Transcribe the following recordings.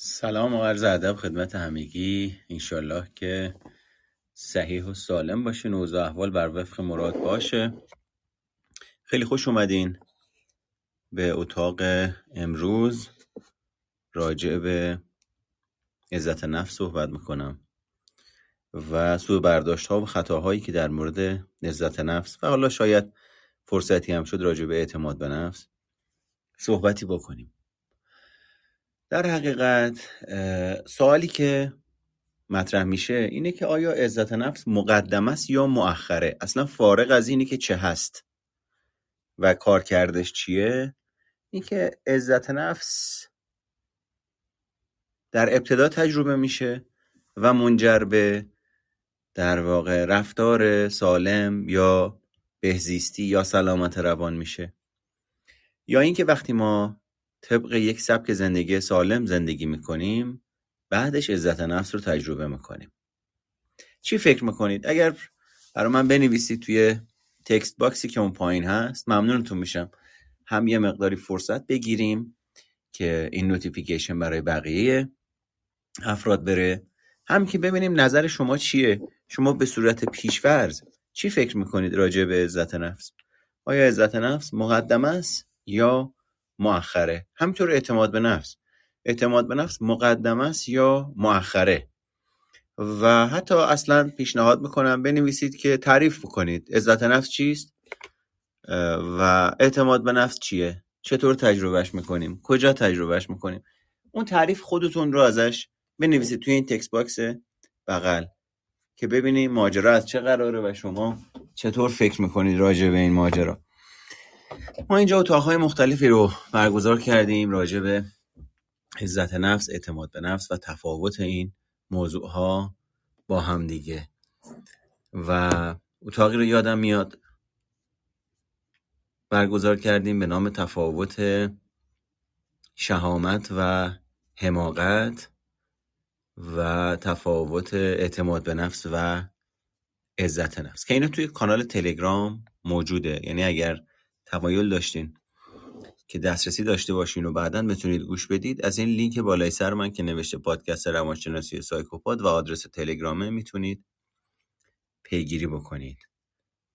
سلام و عرض ادب خدمت همگی. انشالله که صحیح و سالم باشین و احوال بر وفق مراد باشه. خیلی خوش اومدین به اتاق امروز. راجع به عزت نفس صحبت می‌کنم و سوء برداشت ها و خطاهایی که در مورد عزت نفس و حالا شاید فرصتی هم شد راجع به اعتماد به نفس صحبتی بکنیم. در حقیقت سوالی که مطرح میشه اینه که آیا عزت نفس مقدم است یا مؤخره؟ اصلا فارغ از اینه که چه هست و کار کردش چیه؟ اینکه عزت نفس در ابتدا تجربه میشه و منجر به در واقع رفتار سالم یا بهزیستی یا سلامت روان میشه. یا اینکه وقتی ما طبق یک سبک زندگی سالم زندگی می‌کنیم بعدش عزت نفس رو تجربه می‌کنیم. چی فکر می‌کنید؟ اگر برای من بنویسید توی text box ی که اون پایین هست ممنونتون میشم. هم یه مقداری فرصت بگیریم که این notification برای بقیه افراد بره. هم که ببینیم نظر شما چیه؟ شما به صورت پیشفرز چی فکر می‌کنید راجع به عزت نفس؟ آیا عزت نفس مقدم است یا مؤخره. همینطور اعتماد به نفس. اعتماد به نفس مقدم است یا مؤخره. و حتی اصلا پیشنهاد می‌کنم بنویسید که تعریف بکنید. عزت نفس چیست؟ و اعتماد به نفس چیه؟ چطور تجربهش می‌کنیم؟ کجا تجربهش می‌کنیم؟ اون تعریف خودتون رو ازش بنویسید توی این text box بغل که ببینید ماجرا از چه قراره و شما چطور فکر می‌کنید راجع به این ماجرا. ما اینجا اتاقهای مختلفی رو برگزار کردیم راجع به عزت نفس اعتماد به نفس و تفاوت این موضوع ها با هم دیگه. و اتاقی رو یادم میاد برگزار کردیم به نام تفاوت شهامت و حماقت و تفاوت اعتماد به نفس و عزت نفس که اینا توی کانال تلگرام موجوده. یعنی اگر تمایل داشتین که دسترسی داشته باشین و بعدا بتونید گوش بدید از این لینک بالای سر من که نوشته پادکست روانشناسی سایکوپاد و آدرس تلگرامه می‌تونید پیگیری بکنید.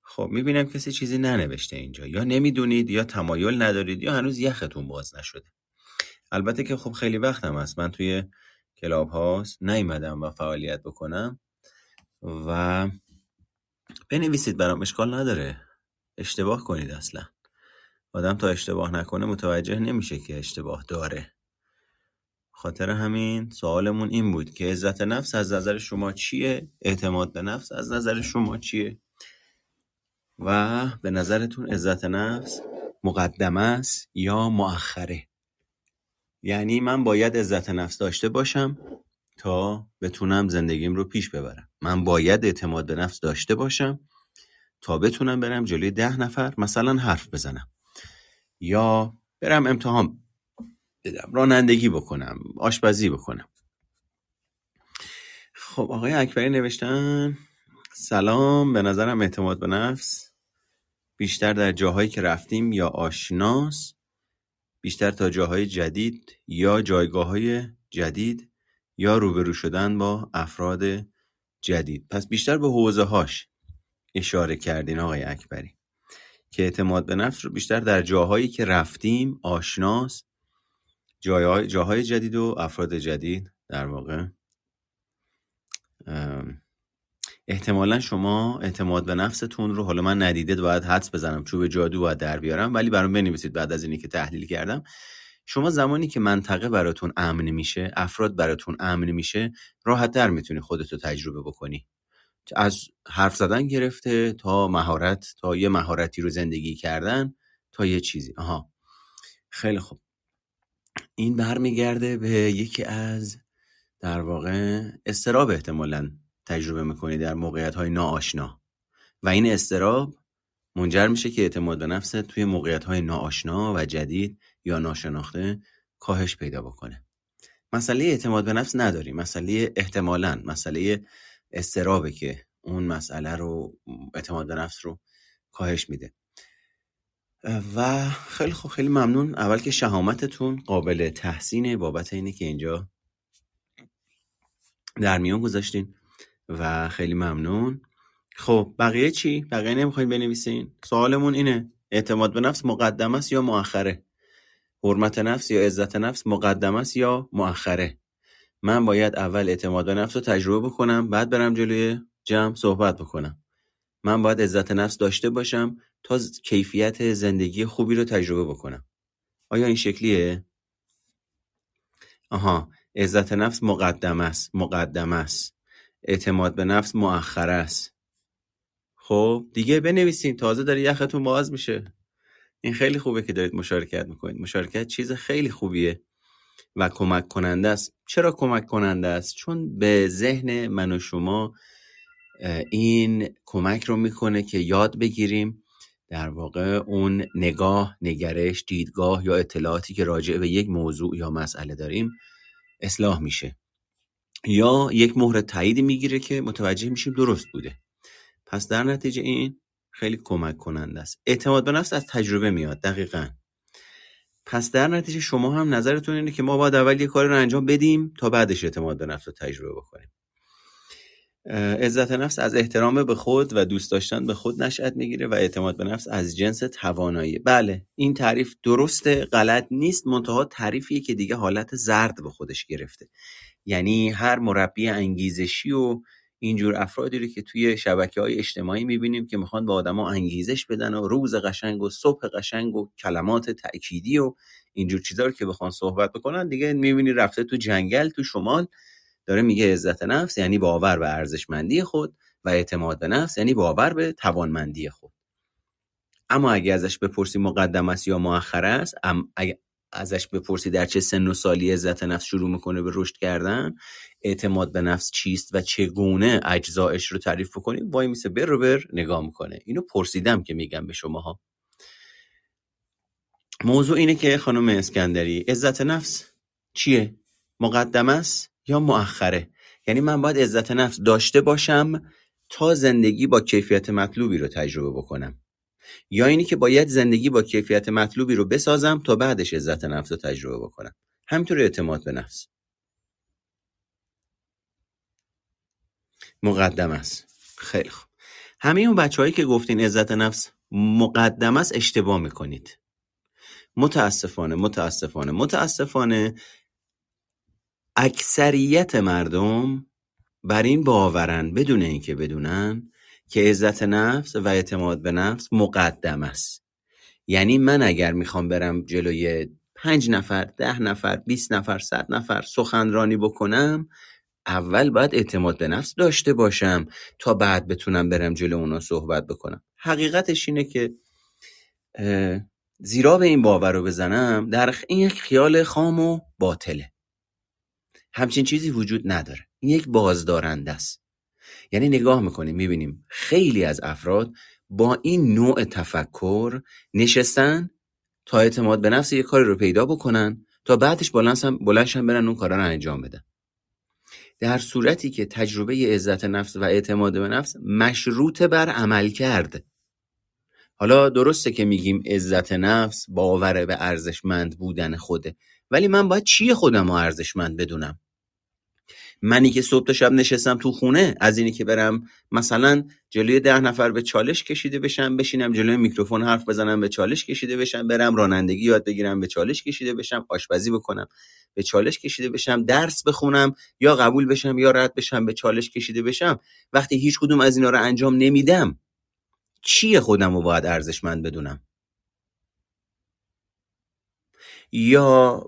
خب می‌بینم کسی چیزی ننوشته اینجا. یا نمی‌دونید یا تمایل ندارید یا هنوز یختون باز نشده. البته که خب خیلی وقتم هست. من توی کلاب هاست نیومدم و فعالیت بکنم و بنویسید برام. اشکال نداره. اشتباه کنید اصلا. آدم تا اشتباه نکنه متوجه نمیشه که اشتباه داره. خاطر همین سوالمون این بود که عزت نفس از نظر شما چیه؟ اعتماد به نفس از نظر شما چیه؟ و به نظرتون عزت نفس مقدمه است یا مؤخره؟ یعنی من باید عزت نفس داشته باشم تا بتونم زندگیم رو پیش ببرم. من باید اعتماد به نفس داشته باشم تا بتونم برم جلوی ده نفر مثلا حرف بزنم. یا برم امتحان بدم رانندگی بکنم آشپزی بکنم. خب آقای اکبری نوشتن سلام به نظرم اعتماد به نفس بیشتر در جاهایی که رفتیم یا آشناس بیشتر تا جاهای جدید یا جایگاه های جدید یا روبرو شدن با افراد جدید. پس بیشتر به حوزه هاش اشاره کردین آقای اکبری. که اعتماد به نفس رو بیشتر در جاهایی که رفتیم آشناس جاهای, جاهای جدید و افراد جدید در واقع. احتمالا شما اعتماد به نفستون رو حالا من ندیده باید حدس بزنم چوب جادو باید در بیارم ولی برام بنویسید بعد از اینی که تحلیل کردم. شما زمانی که منطقه براتون امن میشه افراد براتون امن میشه راحت در می‌تونی خودتو تجربه بکنی. از حرف زدن گرفته تا مهارت تا یه مهارتی رو زندگی کردن تا یه چیزی. آها. خیلی خوب. این برمیگرده به یکی از در واقع استراب احتمالا تجربه می‌کنی در موقعیت های ناآشنا. و این استراب منجر میشه که اعتماد به نفس توی موقعیت های ناآشنا و جدید یا ناشناخته کاهش پیدا بکنه. مسئله اعتماد به نفس نداری مسئله احتمالا. مسئله استرابه که اون مسئله رو اعتماد به نفس رو کاهش میده. و خیلی خوب خیلی ممنون. اول که شهامتتون قابل تحسینه. بابت اینه که اینجا در میان گذاشتین و خیلی ممنون. خب بقیه چی؟ بقیه نمی‌خواین بنویسین؟ سوالمون اینه اعتماد به نفس مقدم است یا مؤخره؟ حرمت نفس یا عزت نفس مقدم است یا مؤخره؟ من باید اول اعتماد به نفس رو تجربه بکنم بعد برم جلوی جمع صحبت بکنم. من باید عزت نفس داشته باشم تا کیفیت زندگی خوبی رو تجربه بکنم. آیا این شکلیه؟ آها عزت نفس مقدم است مقدم است. اعتماد به نفس مؤخر است. خب دیگه بنویسین تازه داره یختون باز میشه. این خیلی خوبه که دارید مشارکت می‌کنید. مشارکت چیز خیلی خوبیه. و کمک کننده است. چرا کمک کننده است؟ چون به ذهن من و شما این کمک رو می‌کنه که یاد بگیریم در واقع اون نگاه نگرش دیدگاه یا اطلاعاتی که راجع به یک موضوع یا مسئله داریم اصلاح میشه. یا یک مهر تایید می‌گیره که متوجه میشیم درست بوده. پس در نتیجه این خیلی کمک کننده است. اعتماد به نفس از تجربه میاد دقیقا. پس در نتیجه شما هم نظرتون اینه که ما باید اول یه کاری رو انجام بدیم تا بعدش اعتماد به نفس رو تجربه بکنیم. عزت نفس از احترام به خود و دوست داشتن به خود نشأت می‌گیره و اعتماد به نفس از جنس توانایی. بله این تعریف درست غلط نیست منتها تعریفیه که دیگه حالت زرد به خودش گرفته. یعنی هر مربی انگیزشی و اینجور افرادی رو که توی شبکه های اجتماعی می‌بینیم که می‌خوان به آدما انگیزش بدن و روز قشنگ و صبح قشنگ و کلمات تأکیدی و اینجور چیزا رو که بخوان صحبت بکنن دیگه می‌بینی رفته تو جنگل تو شمال داره میگه عزت نفس یعنی باور به ارزشمندی خود و اعتماد به نفس یعنی باور به توانمندی خود. اما اگه ازش بپرسی مقدم است یا مؤخر است ازش بپرسی در چه سن و سالی عزت نفس شروع می‌کنه به رشد کردن اعتماد به نفس چیست و چگونه اجزایش رو تعریف کنی وای میسه بر رو بر نگاه می‌کنه. اینو پرسیدم که میگم به شماها. موضوع اینه که خانم اسکندری عزت نفس چیه؟ مقدم است یا مؤخره؟ یعنی من باید عزت نفس داشته باشم تا زندگی با کیفیت مطلوبی رو تجربه بکنم. یا اینی که باید زندگی با کیفیت مطلوبی رو بسازم تا بعدش عزت نفس رو تجربه بکنم. همینطور اعتماد به نفس. مقدم است. خیلی خوب. همه اون بچه که گفتین عزت نفس مقدم است اشتباه می‌کنید. متاسفانه متاسفانه متاسفانه اکثریت مردم بر این باورن بدون اینکه بدونن که عزت نفس و اعتماد به نفس مقدم است. یعنی من اگر می‌خوام برم جلوی پنج نفر ده نفر بیست نفر صد نفر سخنرانی بکنم اول باید اعتماد به نفس داشته باشم تا بعد بتونم برم جلو اونا صحبت بکنم. حقیقتش اینه که زیرا به این باور رو بزنم در این یک خیال خام و باطله. همچین چیزی وجود نداره. این یک بازدارنده است. یعنی نگاه می‌کنیم می‌بینیم خیلی از افراد با این نوع تفکر نشستن تا اعتماد به نفس یک کاری رو پیدا بکنن تا بعدش بلنشن برن اون کارا رو انجام بدن. در صورتی که تجربه عزت نفس و اعتماد به نفس مشروط بر عمل کرد. حالا درسته که میگیم عزت نفس باور به ارزشمند بودن خوده ولی من باید چی خودم رو ارزشمند بدونم؟ منی که صبح تا شب نشستم تو خونه از اینی که برم مثلا جلوی ده نفر به چالش کشیده بشم بشینم جلوی میکروفون حرف بزنم به چالش کشیده بشم برم رانندگی یاد بگیرم به چالش کشیده بشم آشپزی بکنم به چالش کشیده بشم درس بخونم یا قبول بشم یا رد بشم به چالش کشیده بشم. وقتی هیچ کدوم از اینا رو انجام نمیدم چیه خودم رو باید ارزشمند بدونم؟ یا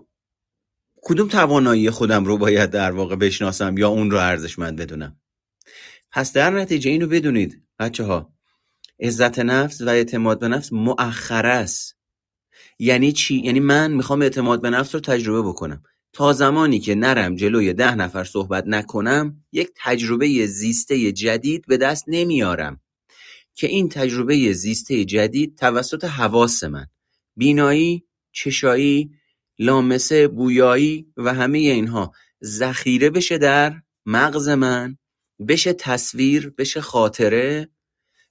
کدوم توانایی خودم رو باید در واقع بشناسم یا اون رو ارزشمند بدونم؟ پس در نتیجه اینو بدونید بچه ها عزت نفس و اعتماد به نفس مؤخر است. یعنی چی؟ یعنی من می‌خوام اعتماد به نفس رو تجربه بکنم. تا زمانی که نرم جلوی ده نفر صحبت نکنم یک تجربه زیسته جدید به دست نمیارم. که این تجربه زیسته جدید توسط حواس من. بینایی چشایی لامسه بویایی و همه اینها. ذخیره بشه در مغز من بشه تصویر بشه خاطره.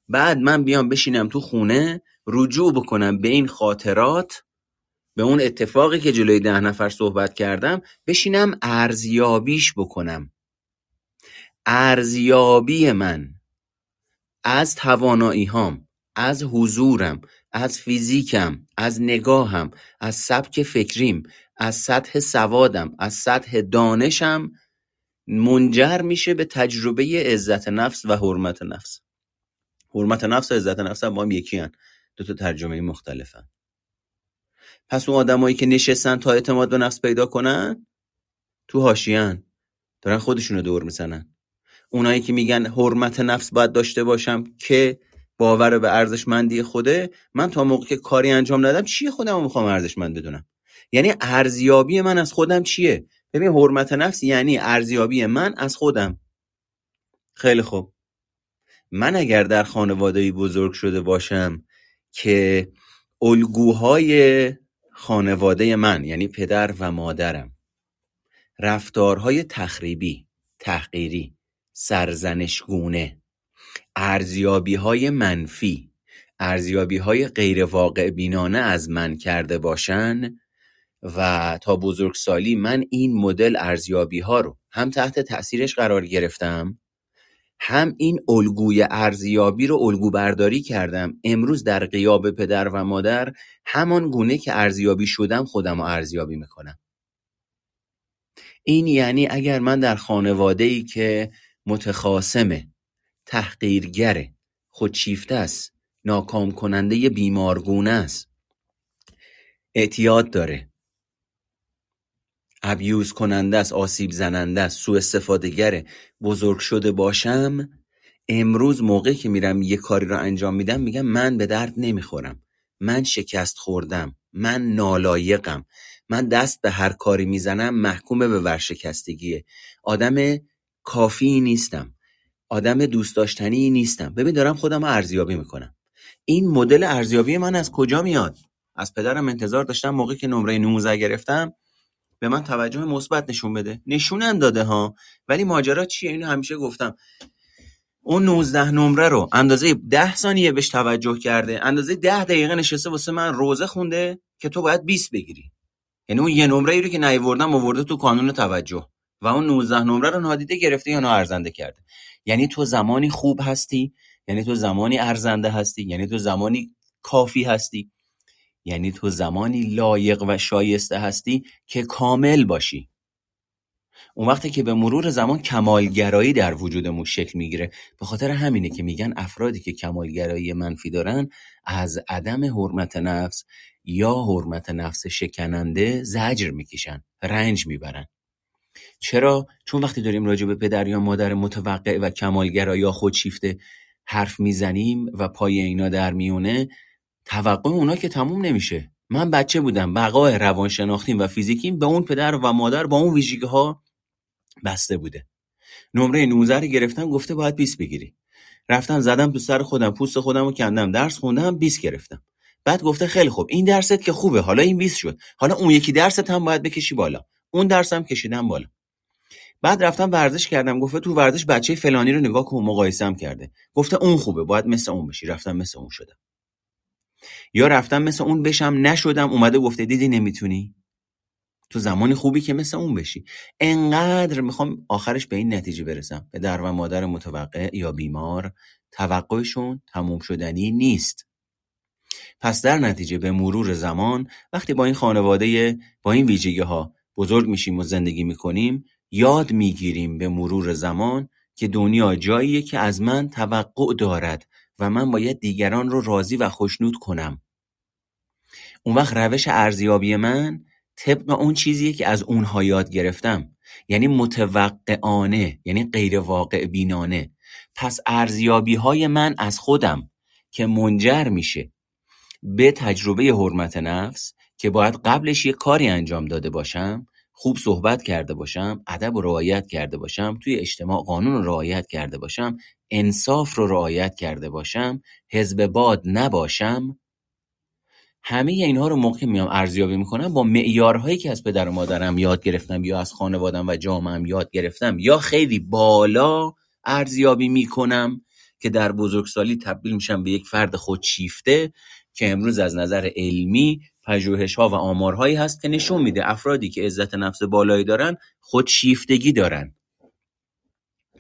بعد من بیام بشینم تو خونه رجوع بکنم به این خاطرات به اون اتفاقی که جلوی ده نفر صحبت کردم بشینم ارزیابیش بکنم. ارزیابی من از توانایی هام از حضورم از فیزیکم از نگاهم از سبک فکریم از سطح سوادم از سطح دانشم منجر میشه به تجربه عزت نفس و حرمت نفس. حرمت نفس و عزت نفس هم با هم یکی هن. دو تا ترجمه مختلفن. پس اون آدمایی که نشستن تا اعتماد به نفس پیدا کنن تو هاشیان دارن خودشونو دور می‌زنن. اونایی که میگن حرمت نفس باید داشته باشم که باور به ارزشمندی خوده من تا موقع که کاری انجام ندم چیه خودم می‌خوام ارزشمند بدونم؟ یعنی ارزیابی من از خودم چیه؟ ببین حرمت نفس یعنی ارزیابی من از خودم. خیلی خوب. من اگر در خانواده بزرگ شده باشم که الگوهای خانواده من یعنی پدر و مادرم رفتارهای تخریبی تحقیری سرزنشگونه ارزیابی های منفی ارزیابی های غیر واقع بینانه از من کرده باشن و تا بزرگسالی من این مدل ارزیابی ها رو هم تحت تاثیرش قرار گرفتم هم این الگوی ارزیابی رو الگو برداری کردم. امروز در قیاب پدر و مادر همان گونه که ارزیابی شدم خودم رو ارزیابی می‌کنم. این یعنی اگر من در خانواده ای که متخاسمه تحقیرگره خودشیفته است ناکام کننده بیمارگونه است. اعتیاد داره. ابیوز کننده است آسیب زننده است سوء استفاده بزرگ شده باشم امروز موقعی که میرم یه کاری رو انجام میدم میگم من به درد نمی‌خورم. من شکست خوردم. من نالایقم. من دست به هر کاری می‌زنم محکوم به ورشکستگیه. آدم کافی نیستم. آدم دوست داشتنی نیستم. ببین دارم خودم ارزیابی می‌کنم. این مدل ارزیابی من از کجا میاد؟ از پدرم انتظار داشتم موقعی که نمره 19 گرفتم به من توجه مثبت نشون بده. نشونم داده ها. ولی ماجرا چیه؟ اینو همیشه گفتم. اون 19 نمره رو اندازه 10 ثانیه بهش توجه کرده. اندازه 10 دقیقه نشسته واسه من روزه خونده که تو باید 20 بگیری. یعنی اون یه نمره ای رو که نیوردم آورده تو کانون توجه. و اون 19 نمره رو نادیده گرفته یا ناارزنده کرده. یعنی تو زمانی خوب هستی یعنی تو زمانی ارزنده هستی یعنی تو زمانی کافی هستی یعنی تو زمانی لایق و شایسته هستی که کامل باشی. اون وقتی که به مرور زمان کمالگرایی در وجودمون شکل می‌گیره به خاطر همینه که میگن افرادی که کمالگرایی منفی دارن از عدم حرمت نفس یا حرمت نفس شکننده زجر می‌کشن رنج می‌برن. چرا؟ چون وقتی داریم راجع به پدر یا مادر متوقع و کمالگرا یا خودشیفته حرف می‌زنیم و پای اینا در میونه توقع اونا که تموم نمیشه. من بچه بودم بقای روانشناختیم و فیزیکیم به اون پدر و مادر با اون ویژگی ها بسته بوده. نمره 19 رو گرفتم گفته باید 20 بگیری. رفتم زدم تو سر خودم پوست خودم رو کندم درس خوندم 20 گرفتم. بعد گفته خیلی خوب این درست که خوبه حالا این 20 شد. حالا اون یکی درست هم باید بکشی بالا. اون درسم کشیدم بالا. بعد رفتم ورزش کردم گفته تو ورزش بچه فلانی رو نگاه کن مقایسم کرده. گفته اون خوبه باید مثل اون بشی. رفتم مثل اون شدم. یا رفتم مثل اون بشم نشدم اومده گفته دیدی نمی‌تونی؟ تو زمانی خوبی که مثل اون بشی. انقدر می‌خوام آخرش به این نتیجه برسم. به در و مادر متوقع یا بیمار توقعشون تموم شدنی نیست. پس در نتیجه به مرور زمان وقتی با این خانواده با این ویژگی ها بزرگ میشیم و زندگی می‌کنیم یاد می‌گیریم به مرور زمان که دنیا جاییه که از من توقع دارد و من باید دیگران رو راضی و خوشنود کنم. اون وقت روش ارزیابی من طبق اون چیزیه که از اونها یاد گرفتم. یعنی متوقعانه یعنی غیر واقع بینانه پس ارزیابی های من از خودم که منجر میشه به تجربه حرمت نفس که باید قبلش یه کاری انجام داده باشم خوب صحبت کرده باشم ادب و رعایت کرده باشم توی اجتماع قانون رو رعایت کرده باشم انصاف رو رعایت کرده باشم حزب باد نباشم. همه اینها رو موقع میام ارزیابی می‌کنم با معیارهایی که از پدر و مادرم یاد گرفتم یا از خانوادم و جامعم یاد گرفتم یا خیلی بالا ارزیابی می‌کنم که در بزرگسالی تبدیل میشم به یک فرد خودشیفته که امروز از نظر علمی ها و آمارهایی هست که نشون میده افرادی که عزت نفس بالایی دارن خودشیفتگی دارن.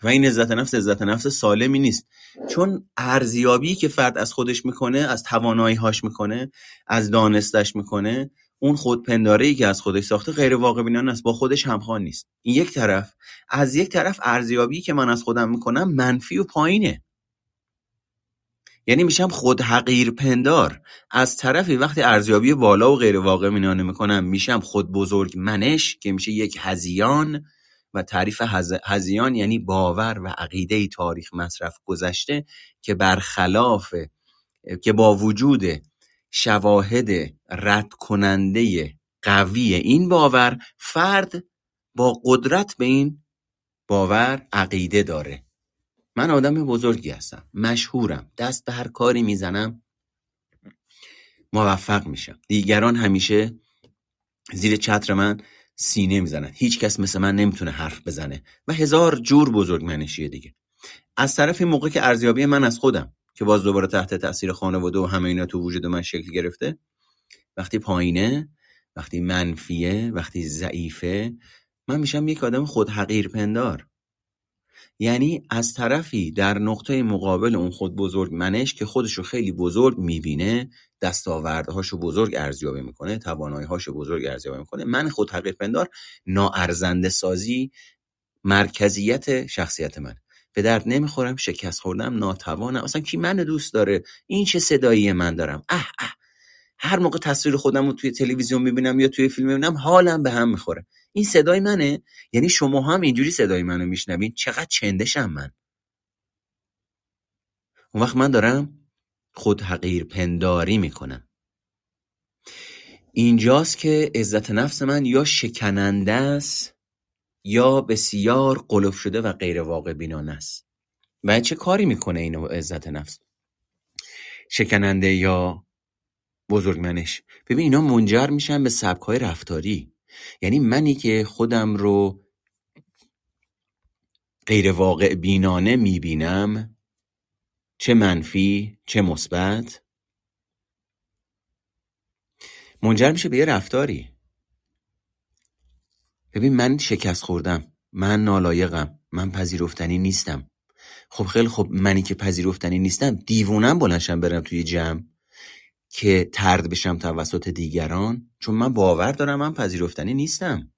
و این عزت نفس عزت نفس سالمی نیست. چون ارزیابی که فرد از خودش می‌کنه از توانایی هاش می‌کنه از دانستش می‌کنه اون خودپنداره ای که از خودش ساخته غیر واقع بینانه است با خودش همخوان نیست. این یک طرف. از یک طرف ارزیابی که من از خودم می‌کنم منفی و پایینه. یعنی میشم خود حقیر پندار. از طرفی وقتی ارزیابی بالا و غیر واقع بینانه می‌کنم میشم خود بزرگ منش که میشه یک هزیان و تعریف هزیان یعنی باور و عقیده تاریخ مصرف گذشته که برخلاف که با وجود شواهد رد کننده قوی این باور فرد با قدرت به این باور عقیده داره. من آدم بزرگی هستم. مشهورم. دست به هر کاری می‌زنم موفق میشم. دیگران همیشه زیر چتر من سینه می‌زنن. هیچ کس مثل من نمی‌تونه حرف بزنه و هزار جور بزرگ منشیه دیگه. از طرف این موقع که ارزیابی من از خودم که باز دوباره تحت تاثیر خانواده و همه اینا تو وجود من شکل گرفته وقتی پایینه وقتی منفیه وقتی ضعیفه من میشم یک آدم خود حقیر پندار. یعنی از طرفی در نقطه مقابل اون خود بزرگ منش که خودشو خیلی بزرگ می‌بینه دستاوردهاشو بزرگ ارزیابی می‌کنه تواناییهاشو بزرگ ارزیابی می‌کنه. من خود حقیر پندار ناارزنده سازی مرکزیت شخصیت من به درد نمی‌خورم شکست خوردم ناتوانم. اصلا کی من دوست داره؟ این چه صدایی من دارم؟ اه اه. هر موقع تصویر خودم رو توی تلویزیون می‌بینم یا توی فیلم می‌بینم حالم به هم می‌خوره. این صدای منه. یعنی شما هم اینجوری صدای منو میشنوین. چقدر چندشم من؟ اون وقت من دارم خود حقیر پنداری می‌کنم. اینجاست که عزت نفس من یا شکننده است یا بسیار قلف شده و غیر واقع بینانه است. و چه کاری می‌کنه اینو عزت نفس؟ شکننده یا بزرگمنش. ببین اینا منجر میشن به سبک های رفتاری. یعنی منی که خودم رو غیر واقع بینانه می‌بینم چه منفی چه مثبت منجر میشه به یه رفتاری. ببین من شکست خوردم من نالایقم من پذیرفتنی نیستم. خب خیلی خب منی که پذیرفتنی نیستم دیوونم بلنشم برم توی جمع. که ترد بشم توسط دیگران چون من باور دارم من پذیرفتنی نیستم.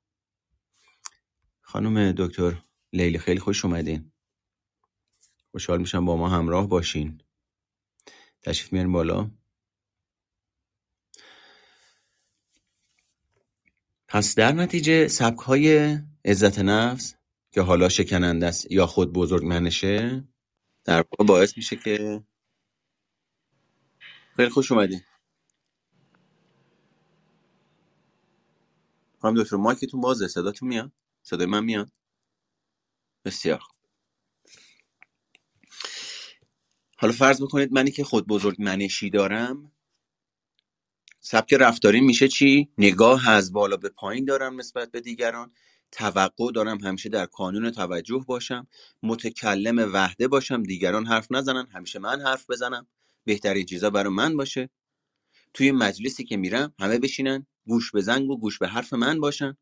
خانم دکتر لیلی خیلی خوش اومدین. خوشحال میشم با ما همراه باشین. تشریف میارین بالا. پس در نتیجه سبک های عزت نفس که حالا شکننده است یا خود بزرگ منشه در واقع باعث میشه که خیلی خوش اومدین خانم دکتر مایکتون بازه. صداتون میاد؟ صدای من میاد؟ بسیار حالا فرض بکنید منی که خود بزرگ منشی دارم. سبک رفتاری میشه چی؟ نگاه از بالا به پایین دارم نسبت به دیگران. توقع دارم همیشه در کانون توجه باشم. متکلم وحده باشم. دیگران حرف نزنن. همیشه من حرف بزنم. بهترین چیزا برای من باشه. توی مجلسی که میرم همه بشینن گوش به زنگ و گوش به حرف من باشن.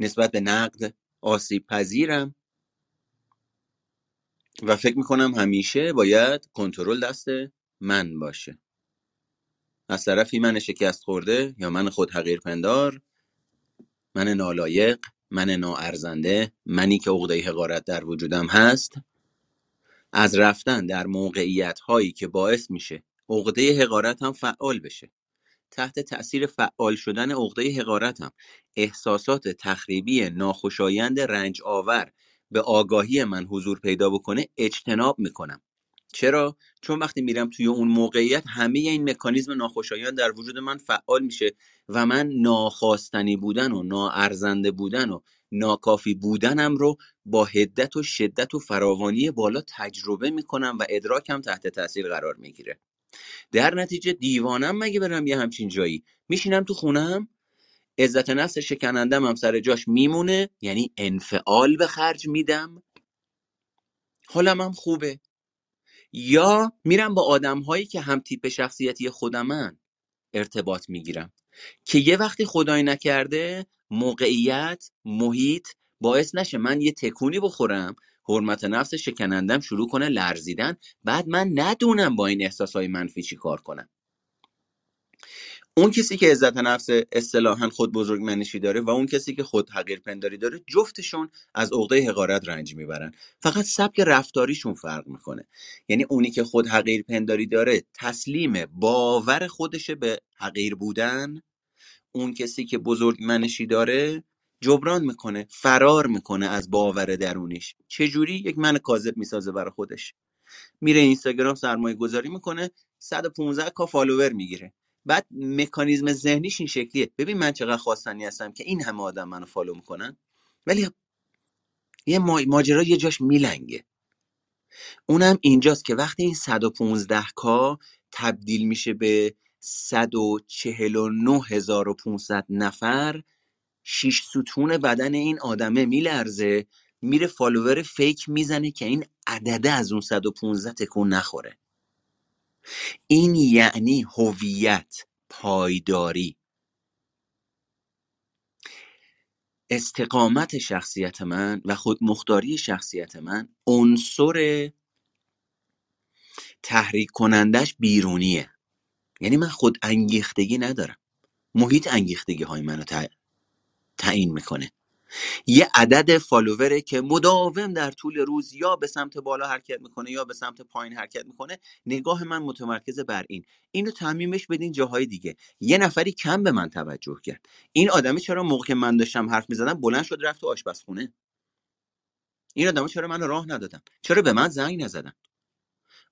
نسبت به نقد آسیب پذیرم. و فکر می‌کنم همیشه باید کنترل دست من باشه. از طرفی من شکست خورده یا من خود حقیر پندار من نالایق من ناارزنده منی که عقده حقارت در وجودم هست. از رفتن در موقعیت هایی که باعث میشه عقده حقارت هم فعال بشه. تحت تأثیر فعال شدن عقده حقارتم احساسات تخریبی ناخوشایند رنج آور به آگاهی من حضور پیدا بکنه اجتناب می‌کنم. چرا؟ چون وقتی میرم توی اون موقعیت همه این مکانیزم ناخوشایند در وجود من فعال میشه و من ناخواستنی بودن و ناارزنده بودن و ناکافی بودنم رو با هدت و شدت و فراوانی بالا تجربه می‌کنم و ادراکم تحت تاثیر قرار می‌گیره. در نتیجه دیوانم مگه برم یه همچین جایی؟ میشینم تو خونم؟ عزت نفس شکنندم هم سر جاش میمونه؟ یعنی انفعال به خرج میدم؟ حالم هم خوبه. یا میرم با آدم هایی که هم تیپ شخصیتی خودمن ارتباط می‌گیرم. که یه وقتی خدای نکرده موقعیت محیط باعث نشه من یه تکونی بخورم حرمت نفس شکنندم شروع کنه لرزیدن بعد من ندونم با این احساسهای منفی چی کار کنم. اون کسی که عزت نفس اصطلاحا خود بزرگ منشی داره و اون کسی که خود حقیر پنداری داره جفتشون از عقده حقارت رنج می‌برن. فقط سبک رفتاریشون فرق می‌کنه. یعنی اونی که خود حقیر پنداری داره تسلیم باور خودشه به حقیر بودن اون کسی که بزرگ منشی داره جبران می‌کنه فرار می‌کنه از باور درونیش. چجوری؟ یک من کاذب می‌سازه برای خودش. میره اینستاگرام سرمایه گذاری می‌کنه 115 K follower می‌گیره. بعد مکانیزم ذهنیش این شکلیه. ببین من چقدر خواستنی هستم که این همه آدم منو follow می‌کنن ولی یه ماجرا یه جاش میلنگه. اونم اینجاست که وقتی این 115 K تبدیل میشه به 149500 نفر شیش ستون بدن این آدمه میلرزه میره فالوور فیک می‌زنه که این عدده از اون 115 تکون نخوره. این یعنی هویت پایداری. استقامت شخصیت من و خودمختاری شخصیت من عنصر تحریک کنندش بیرونیه. یعنی من خود انگیختگی ندارم. محیط انگیختگی های منو تعیین می‌کنه. یه عدد فالووره که مداوم در طول روز یا به سمت بالا حرکت می‌کنه یا به سمت پایین حرکت می‌کنه نگاه من متمرکز بر این. اینو تعمیمش بدین جاهای دیگه. یه نفری کم به من توجه کرد. این آدمی چرا موقع که من داشتم حرف می‌زدم بلند شد رفت تو آشپزخونه؟ این آدم چرا من راه ندادم چرا به من زنگ نزدن؟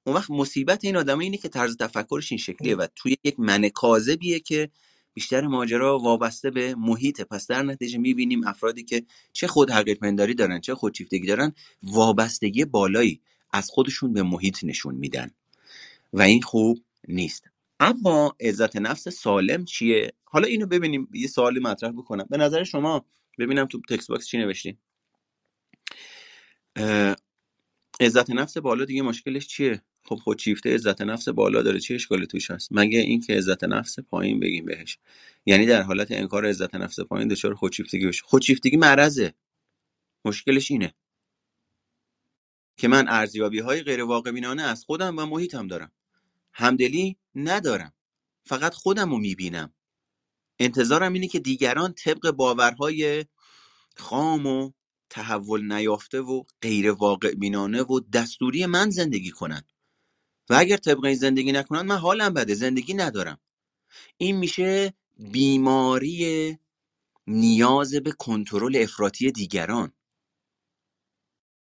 اون وقت مصیبت این آدم اینه که طرز تفکرش این شکلیه و توی یک من کاذبیه که بیشتر ماجرا وابسته به محیطه پس در نتیجه می‌بینیم افرادی که چه خود حقیق پنداری دارن چه خودشیفتگی دارن وابستگی بالایی از خودشون به محیط نشون میدن. و این خوب نیست. اما عزت نفس سالم چیه؟ حالا اینو ببینیم. یه سوالی مطرح بکنم. به نظر شما ببینم تو text box چی نوشتی؟ عزت نفس بالا دیگه مشکلش چیه؟ خب خودشیفته عزت نفس بالا داره چه اشکالی توش هست؟ مگه اینکه عزت نفس پایین بگیم بهش. یعنی در حالت انکار عزت نفس پایین دچار خودشیفتگی بشه. خودشیفتگی مرضه. مشکلش اینه. که من ارزیابی های غیر واقع بینانه از خودم و محیطم دارم. همدلی ندارم. فقط خودم رو می‌بینم. انتظارم اینه که دیگران طبق باورهای خام و تحول نیافته و غیر واقع بینانه و دستوری من زندگی کنن. و اگر طبق این زندگی نکنن من حالم بده زندگی ندارم. این میشه بیماری نیاز به کنترل افراطی دیگران.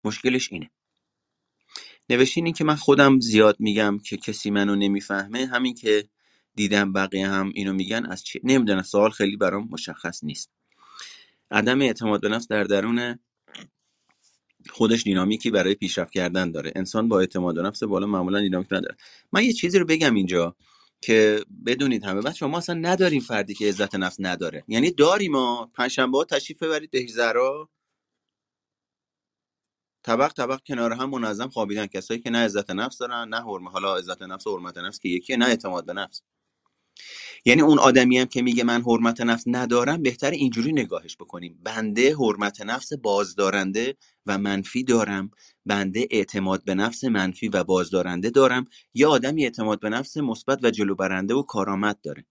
مشکلش اینه. نوشتین این که من خودم زیاد میگم که کسی منو نمی‌فهمه همین که دیدم بقیه هم اینو میگن از چی نمی‌دونم سوال خیلی برام مشخص نیست. عدم اعتماد به نفس در درون خودش دینامیکی برای پیشرفت کردن داره. انسان با اعتماد به نفس بالا معمولا دینامیک نداره. من یه چیزی رو بگم اینجا که بدونید همه بچه ما اصلا نداریم فردی که عزت نفس نداره. یعنی داریم ما پنجشنبه ها تشریف ببرید به زرا طبق طبق کنار هم منظم خوابیدن کسایی که نه عزت نفس دارن نه حرمه حالا عزت نفس و حرمت نفس که یکی نه اعتماد به نفس. یعنی اون آدمی هم که میگه من حرمت نفس ندارم بهتر اینجوری نگاهش بکنیم. بنده حرمت نفس بازدارنده و منفی دارم. بنده اعتماد به نفس منفی و بازدارنده دارم. یا آدمی اعتماد به نفس مثبت و جلو برنده و کارآمد داره.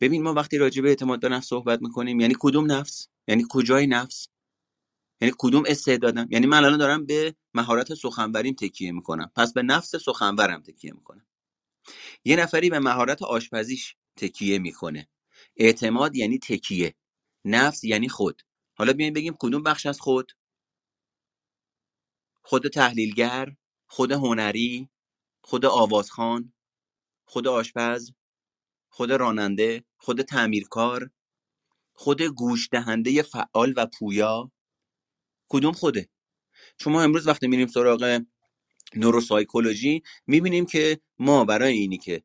ببین ما وقتی راجع به اعتماد به نفس صحبت می‌کنیم یعنی کدوم نفس؟ یعنی کجای نفس؟ یعنی کدوم استعدادم؟ یعنی من الان دارم به مهارت سخنوریم تکیه می‌کنم. پس به نفس سخنورم تکیه می‌کنم. یه نفری به مهارت آشپزیش تکیه می‌کنه. اعتماد یعنی تکیه نفس یعنی خود. حالا بیایم بگیم کدوم بخش از خود؟ خود تحلیلگر خود هنری خود آوازخان خود آشپز خود راننده خود تعمیرکار خود گوش دهنده فعال و پویا. کدوم خوده؟ شما امروز وقتی میریم سراغ نوروسایکولوژی می‌بینیم که ما برای اینی که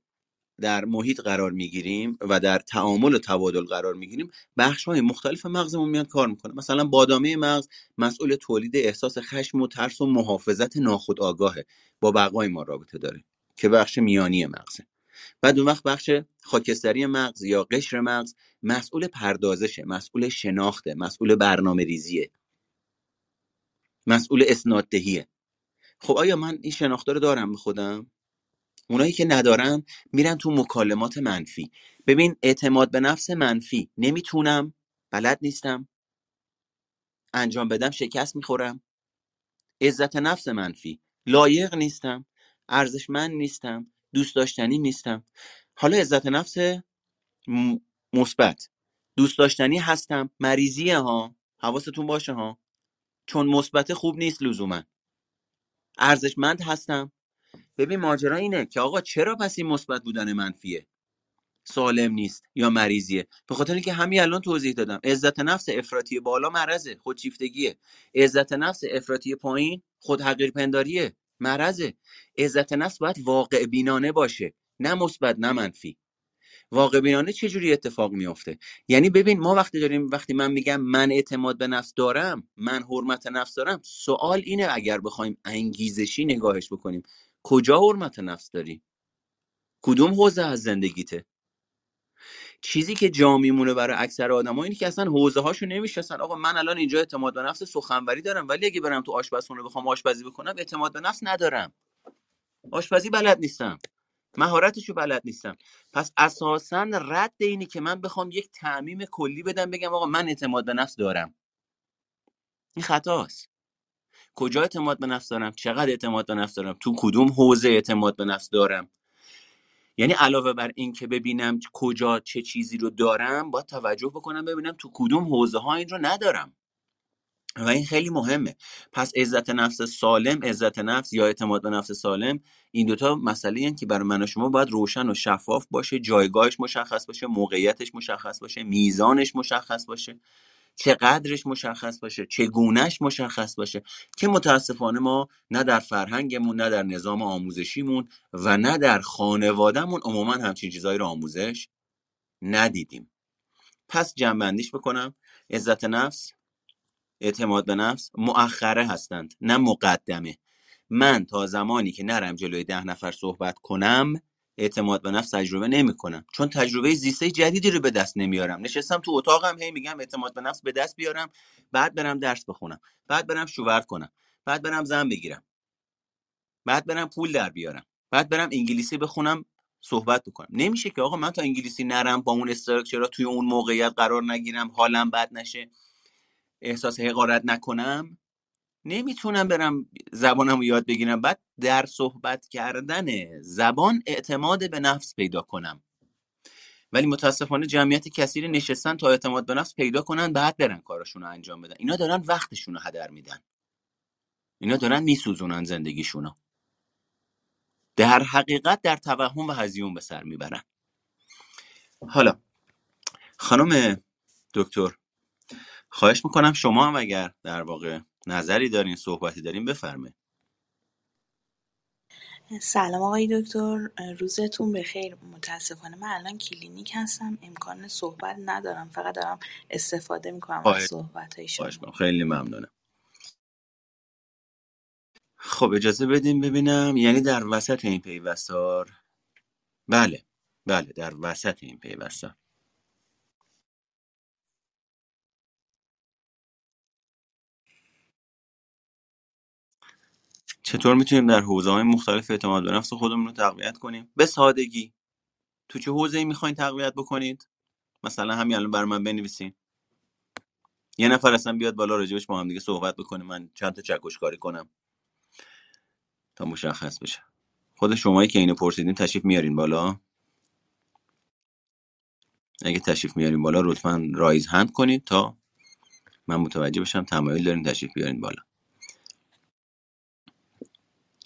در محیط قرار می‌گیریم و در تعامل و تبادل قرار می‌گیریم بخش های مختلف مغزمون میاد کار می‌کنه مثلا بادامه مغز مسئول تولید احساس خشم و ترس و محافظت ناخودآگاهه. با بقای ما رابطه داره که بخش میانی مغزه. بعد اون وقت بخش خاکستری مغز یا قشر مغز مسئول پردازشه مسئول شناخته مسئول برنامه ریزیه مسئول اسناد دهیه خب آیا من این شناخته رو دارم به خودم؟ اونایی که ندارن میرن تو مکالمات منفی. ببین اعتماد به نفس منفی. نمی‌تونم بلد نیستم. انجام بدم شکست می‌خورم. عزت نفس منفی. لایق نیستم. ارزشمند نیستم. دوست داشتنی نیستم. حالا عزت نفس مثبت. دوست داشتنی هستم. مریضیه ها. حواستون باشه ها. چون مثبت خوب نیست لزوما. ارزشمند هستم. ببین ماجرا اینه که آقا چرا پس این مثبت بودن منفیه؟ سالم نیست یا مریضیه. به خاطر اینکه همین الان توضیح دادم. عزت نفس افراطی بالا مرضه خودشیفتگیه. عزت نفس افراطی پایین خود حقیر پنداریه مرضه. عزت نفس باید واقع بینانه باشه نه مثبت نه منفی. واقع بینانه چه جوری اتفاق میافته؟ یعنی ببین ما وقتی داریم وقتی من میگم من اعتماد به نفس دارم من حرمت نفس دارم سوال اینه اگر بخوایم انگیزشی نگاهش بکنیم کجا حرمت نفس داری؟ کدوم حوزه از زندگیته؟ چیزی که جا میمونه برای اکثر آدما اینه که اصلا حوزه هاشو نمی‌شناسن. آقا من الان اینجا اعتماد به نفس سخنوری دارم ولی اگه برم تو آشپزخونه بخوام آشپزی بکنم اعتماد به نفس ندارم. آشپزی بلد نیستم. مهارتشو بلد نیستم. پس اساسا رد اینی که من بخوام یک تعمیم کلی بدم بگم آقا من اعتماد به نفس دارم. این خطاست. کجا اعتماد به نفس دارم؟ چقدر اعتماد به نفس دارم؟ تو کدوم حوزه اعتماد به نفس دارم؟ یعنی علاوه بر این که ببینم کجا چه چیزی رو دارم باید توجه بکنم ببینم تو کدوم حوزه ها این رو ندارم. و این خیلی مهمه. پس عزت نفس سالم عزت نفس یا اعتماد به نفس سالم این دوتا مسئله این که برای من و شما باید روشن و شفاف باشه جایگاهش مشخص باشه موقعیتش مشخص باشه میزانش مشخص باشه چقدرش مشخص باشه چگونهش مشخص باشه که متاسفانه ما نه در فرهنگمون نه در نظام آموزشیمون و نه در خانوادهمون عموما همچین چیزهایی رو آموزش ندیدیم. پس جنبندیش بکنم. عزت نفس اعتماد به نفس مؤخره هستند نه مقدمه. من تا زمانی که نرم جلوی ده نفر صحبت کنم اعتماد به نفس تجربه نمی کنم چون تجربه زیسته جدیدی رو به دست نمیارم. نشستم تو اتاقم هی میگم اعتماد به نفس به دست بیارم بعد برم درس بخونم بعد برم شوور کنم بعد برم زن بگیرم بعد برم پول در بیارم بعد برم انگلیسی بخونم صحبت بکنم. نمیشه که آقا من تا انگلیسی نرم با اون استراکچرها توی اون موقعیت قرار نگیرم حالم بد نشه. احساس حقارت نکنم نمی‌تونم برم زبانم رو یاد بگیرم. بعد در صحبت کردن زبان اعتماد به نفس پیدا کنم. ولی متاسفانه جمعیت کثیری نشستن تا اعتماد به نفس پیدا کنن بعد برن کارشون رو انجام بدن. اینا دارن وقتشون رو هدر میدن. اینا دارن میسوزونن زندگیشونو. در حقیقت در توهم و هزیون به سر می‌برن. حالا خانم دکتر خواهش می‌کنم شما هم اگر در واقع نظری دارین صحبتی دارین بفرمایید. سلام آقای دکتر. روزتون بخیر. متاسفانه من الان کلینیک هستم. امکان صحبت ندارم. فقط دارم استفاده می‌کنم از صحبت های شما. خیلی ممنونم. خب اجازه بدیم ببینم. یعنی در وسط این پیوستار؟ بله. بله در وسط این پیوستار. چطور می‌تونیم در حوزه های مختلف اعتماد به نفس خودمون رو تقویت کنیم؟ به سادگی. تو چه حوزه ای می‌خواین تقویت بکنید؟ مثلا همین الان بر من بنویسین. یه نفر اصلا بیاد بالا راجبش با هم دیگه صحبت بکنه من چند تا چکش کاری کنم. تا مشخص بشه. خود شمایی که اینو پرسیدین تشریف میارین بالا؟ اگه تشریف میارین بالا لطفا رایز هند کنید تا من متوجه بشم تمایل دارین تشریف بیارین بالا.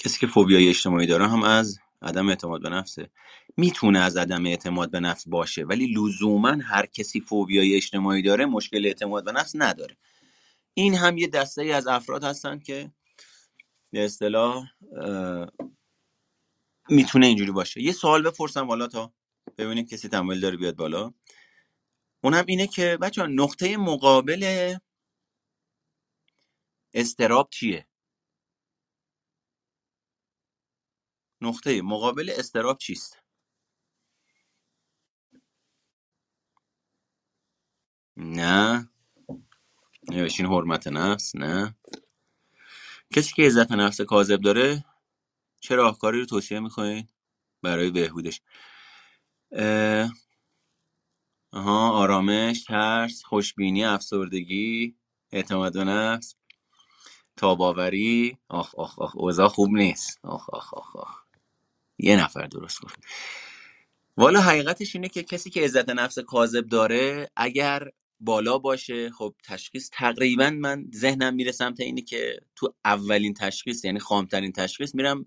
کسی که فوبیای اجتماعی داره هم از عدم اعتماد به نفسه. می‌تونه از عدم اعتماد به نفس باشه ولی لزوما هر کسی فوبیای اجتماعی داره مشکل اعتماد به نفس نداره. این هم یه دسته ای از افراد هستن که به اصطلاح می‌تونه اینجوری باشه. یه سوال بپرسم حالا تا ببینیم کسی تمایل داره بیاد بالا. اونم اینه که بچه نقطه مقابل استراب چیه؟ نقطه مقابل استراب چیست؟ نه. نوشین حرمت نفس؟ نه. کسی که عزت نفس کاذب داره چه راهکاری رو توصیه می‌کنید برای بهبودش؟ اه، آها آرامش ترس خوشبینی افسردگی اعتماد به نفس تاباوری. آخ آخ آخ اوضاع خوب نیست. آخ آخ آخ آخ. یه نفر درست گفت. والا حقیقتش اینه که کسی که عزت نفس کاذب داره اگر بالا باشه خب تشخیص تقریبا من ذهنم میره سمت اینه که تو اولین تشخیص یعنی خامترین تشخیص میرم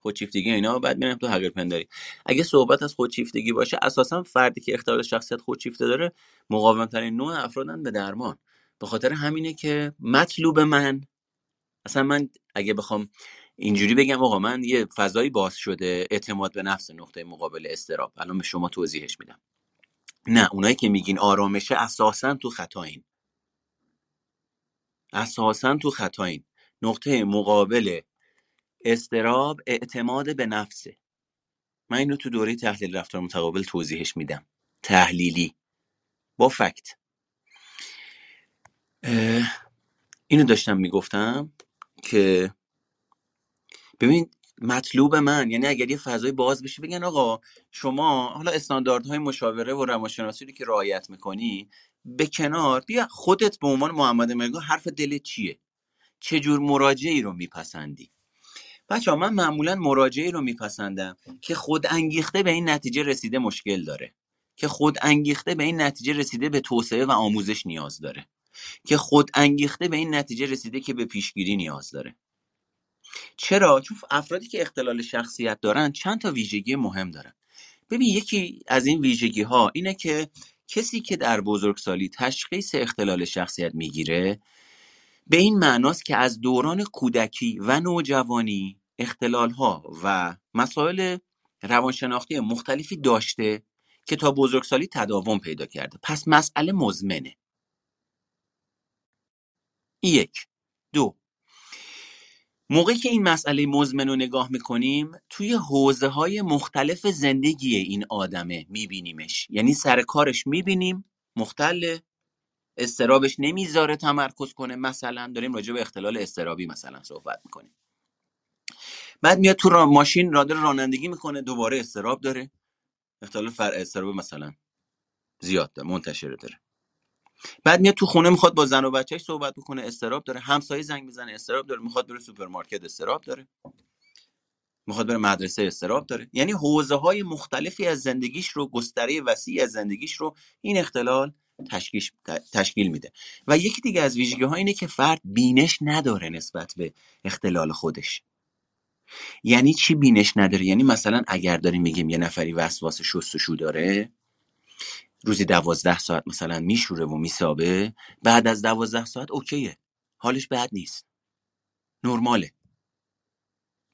خودشیفتگی اینا بعد میرم تو حقیقت پنداری اگه صحبت از خودشیفتگی باشه اساسا فردی که اختلال شخصیت خودشیفته داره مقاوم ترین نوع افرادن به درمان. به خاطر همینه که مطلوب من اصلا من اگه بخوام اینجوری بگم آقا من یه فضایی باز شده اعتماد به نفس نقطه مقابل استراب. الان به شما توضیحش میدم. نه اونایی که میگین آرامشه اساسا تو خطاین اساسا تو خطاین نقطه مقابل استراب اعتماد به نفسه. من اینو تو دوره تحلیل رفتار متقابل توضیحش میدم. تحلیلی. با فکت. اینو داشتم می‌گفتم که ببین مطلوب من. یعنی اگر یه فضای باز بشه بگن آقا شما حالا استانداردهای مشاوره و روانشناسی رو که رعایت می‌کنی به کنار بیا خودت به عنوان محمد مرگو حرف دلت چیه؟ چه جور مراجعی رو میپسندی؟ بچه من معمولا مراجعی رو میپسندم که خود انگیخته به این نتیجه رسیده مشکل داره. که خود انگیخته به این نتیجه رسیده به توسعه و آموزش نیاز داره. که خود انگیخته به این نتیجه رسیده که به پیشگیری نیاز داره. چرا؟ چون افرادی که اختلال شخصیت دارن چند تا ویژگی مهم دارن. ببین یکی از این ویژگی ها اینه که کسی که در بزرگسالی تشخیص اختلال شخصیت می‌گیره به این معناست که از دوران کودکی و نوجوانی اختلال ها و مسائل روانشناختی مختلفی داشته که تا بزرگسالی تداوم پیدا کرده. پس مسئله مزمنه. یک. دو. موقعی که این مسئله مزمن رو نگاه می‌کنیم توی حوزه های مختلف زندگی این آدمه میبینیمش. یعنی سر کارش می‌بینیم مختل استرابش نمی‌ذاره تمرکز کنه. مثلا داریم راجع به اختلال استرابی مثلا صحبت می‌کنیم. بعد میاد تو راه ماشین رو داره رانندگی می‌کنه دوباره اضطراب داره. اختلال فر اضطراب مثلا زیاد داره منتشره داره. بعد میاد تو خونه می‌خواد با زن و بچهش صحبت بکنه اضطراب داره. همسایه زنگ می‌زنه اضطراب داره. می‌خواد بره سوپرمارکت اضطراب داره. می‌خواد بره مدرسه اضطراب داره. یعنی حوزه های مختلفی از زندگیش رو گستره وسیعی از زندگیش رو این اختلال تشکیل تشکیل میده. و یکی دیگه از ویژگی ها اینه که فرد بینش نداره نسبت به اختلال خودش. یعنی چی بینش نداره؟ یعنی مثلا اگر داریم میگیم یه نفری وسواس شستشو داره روزی دوازده ساعت مثلا میشوره و میسابه بعد از دوازده ساعت اوکیه. حالش بد نیست. نرماله.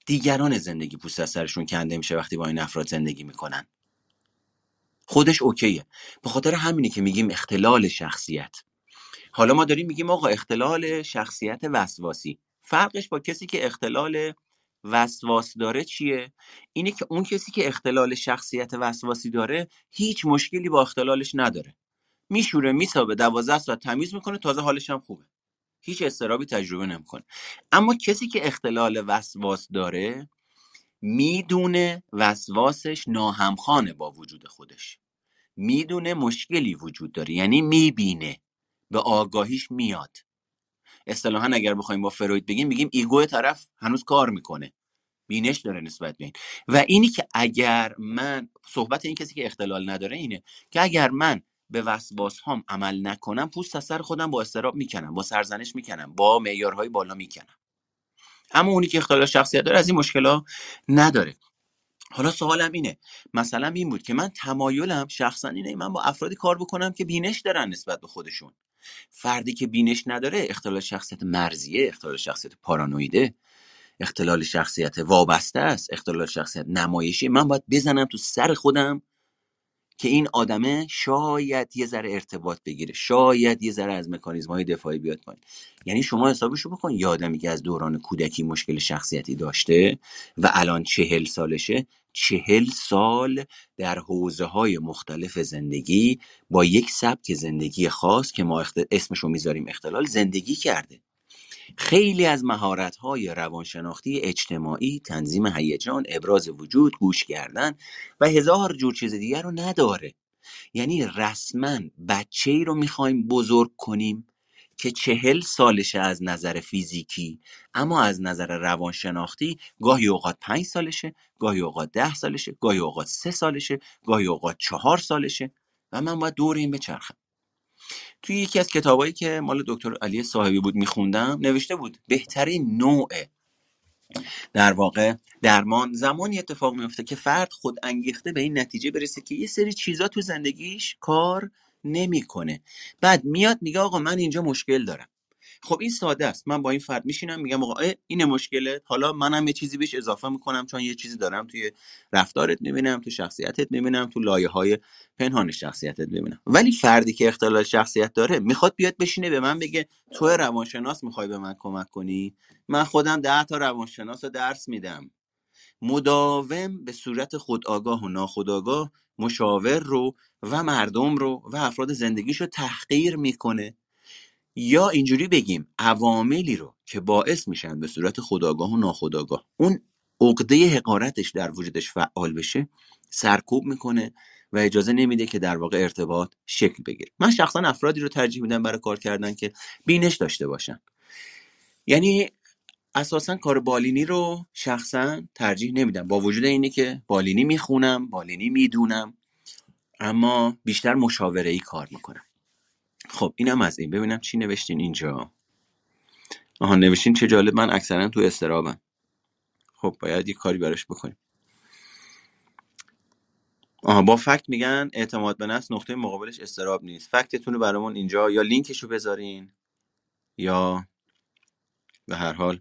دیگران زندگی پوست از سرشون کنده میشه وقتی با این افراد زندگی می‌کنن. خودش اوکیه. به خاطر همینه که میگیم اختلال شخصیت. حالا ما داریم میگیم آقا اختلال شخصیت وسواسی. فرقش با کسی که اختلال وسواس داره چیه؟ اینه که اون کسی که اختلال شخصیت وسواسی داره هیچ مشکلی با اختلالش نداره. میشوره میسابه دوازده ساعت تمیز می‌کنه تازه حالش هم خوبه. هیچ استرابی تجربه نمی‌کنه. اما کسی که اختلال وسواس داره می‌دونه وسواسش ناهمخانه با وجود خودش. می‌دونه مشکلی وجود داره. یعنی می‌بینه. به آگاهیش میاد. اصطلاحا اگر بخوایم با فروید بگیم میگیم ایگو طرف هنوز کار می‌کنه. بینش داره نسبت به این. و اینی که اگر من صحبت این کسی که اختلال نداره اینه که اگر من به وسواس هام عمل نکنم پوست از سر خودم با استراب می‌کنم با سرزنش می‌کنم با معیارهای بالا می‌کنم. اما اونی که اختلال شخصیت داره از این مشکل نداره. حالا سوالم اینه. مثلا این بود که من تمایلم شخصا اینه من با افرادی کار بکنم که بینش دارن نسبت به خودشون. فردی که بینش نداره اختلال شخصیت مرزیه اختلال شخصیت پارانویده اختلال شخصیت وابسته است اختلال شخصیت نمایشی. من باید بزنم تو سر خودم که این آدمه شاید یه ذره ارتباط بگیره شاید یه ذره از مکانیزم های دفاعی بیاد پایین. یعنی شما حسابشو بکن یه آدمی که از دوران کودکی مشکل شخصیتی داشته و الان چهل سالشه چهل سال در حوزه های مختلف زندگی با یک سبک زندگی خاص که ما اخت... اسمشو می‌ذاریم اختلال زندگی کرده. خیلی از مهارت‌های روانشناختی اجتماعی تنظیم هیجان ابراز وجود گوش کردن و هزار جور چیز دیگر رو نداره. یعنی رسما بچه ای رو می‌خوایم بزرگ کنیم که چهل سالشه از نظر فیزیکی. اما از نظر روانشناختی گاهی اوقات پنج سالشه گاهی اوقات ده سالشه گاهی اوقات سه سالشه گاهی اوقات چهار سالشه و من باید دور این بچرخم. توی یکی از کتابایی که مال دکتر علی صاحبی بود میخوندم نوشته بود بهترین نوع در واقع درمان. زمانی اتفاق میفته که فرد خود انگیخته به این نتیجه برسه که یه سری چیزا تو زندگیش کار نمی‌کنه. بعد میاد میگه آقا من اینجا مشکل دارم. خب این ساده است. من با این فرد میشینم میگم آقا این مشکله حالا منم یه چیزی بهش اضافه می‌کنم چون یه چیزی دارم توی رفتارت می‌بینم تو شخصیتت می‌بینم تو لایه های پنهان شخصیتت می‌بینم. ولی فردی که اختلال شخصیت داره می‌خواد بیاد بشینه به من بگه تو روانشناس می‌خوای به من کمک کنی؟ من خودم ده تا روانشناس رو درس میدم. مداوم به صورت خودآگاه و ناخودآگاه مشاور رو و مردم رو و افراد زندگیش رو تحقیر می‌کنه. یا اینجوری بگیم عواملی رو که باعث میشن به صورت خودآگاه و ناخودآگاه اون عقده حقارتش در وجودش فعال بشه سرکوب می‌کنه و اجازه نمیده که در واقع ارتباط شکل بگیره. من شخصا افرادی رو ترجیح میدم برای کار کردن که بینش داشته باشن. یعنی اساسا کار بالینی رو شخصا ترجیح نمیدم. با وجود اینی که بالینی می‌خونم بالینی می‌دونم اما بیشتر مشاوره ای کار می‌کنم. خب اینم از این. ببینم چی نوشتین اینجا. آها نوشتین چه جالب. من اکثرا تو استرابم. خب باید یه کاری براش بکنیم. آها با فکت میگن اعتماد به نفس نقطه مقابلش استراب نیست. فکتتون رو برامون اینجا یا لینکش رو بذارین یا به هر حال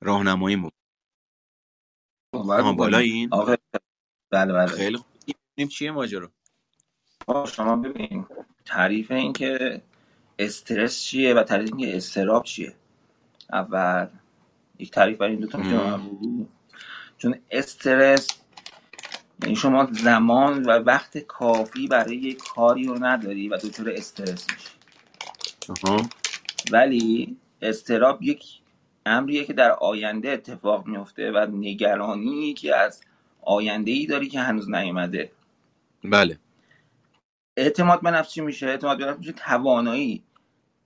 راهنمایی آها بالا این آقا بله بله. خیلی خوب. چیه ماجرا. شما ببین تعریف این که استرس چیه و تعریف این که استراب چیه. اول یک تعریف برای این دوتا چون استرس یعنی شما زمان و وقت کافی برای یک کاری رو نداری و دچار استرس میشی. آها ولی استراب یک امریه که در آینده اتفاق میفته و نگرانی که از آینده ای داری که هنوز نیومده. بله. اعتماد به نفس چی میشه؟ اعتماد به نفس میشه توانایی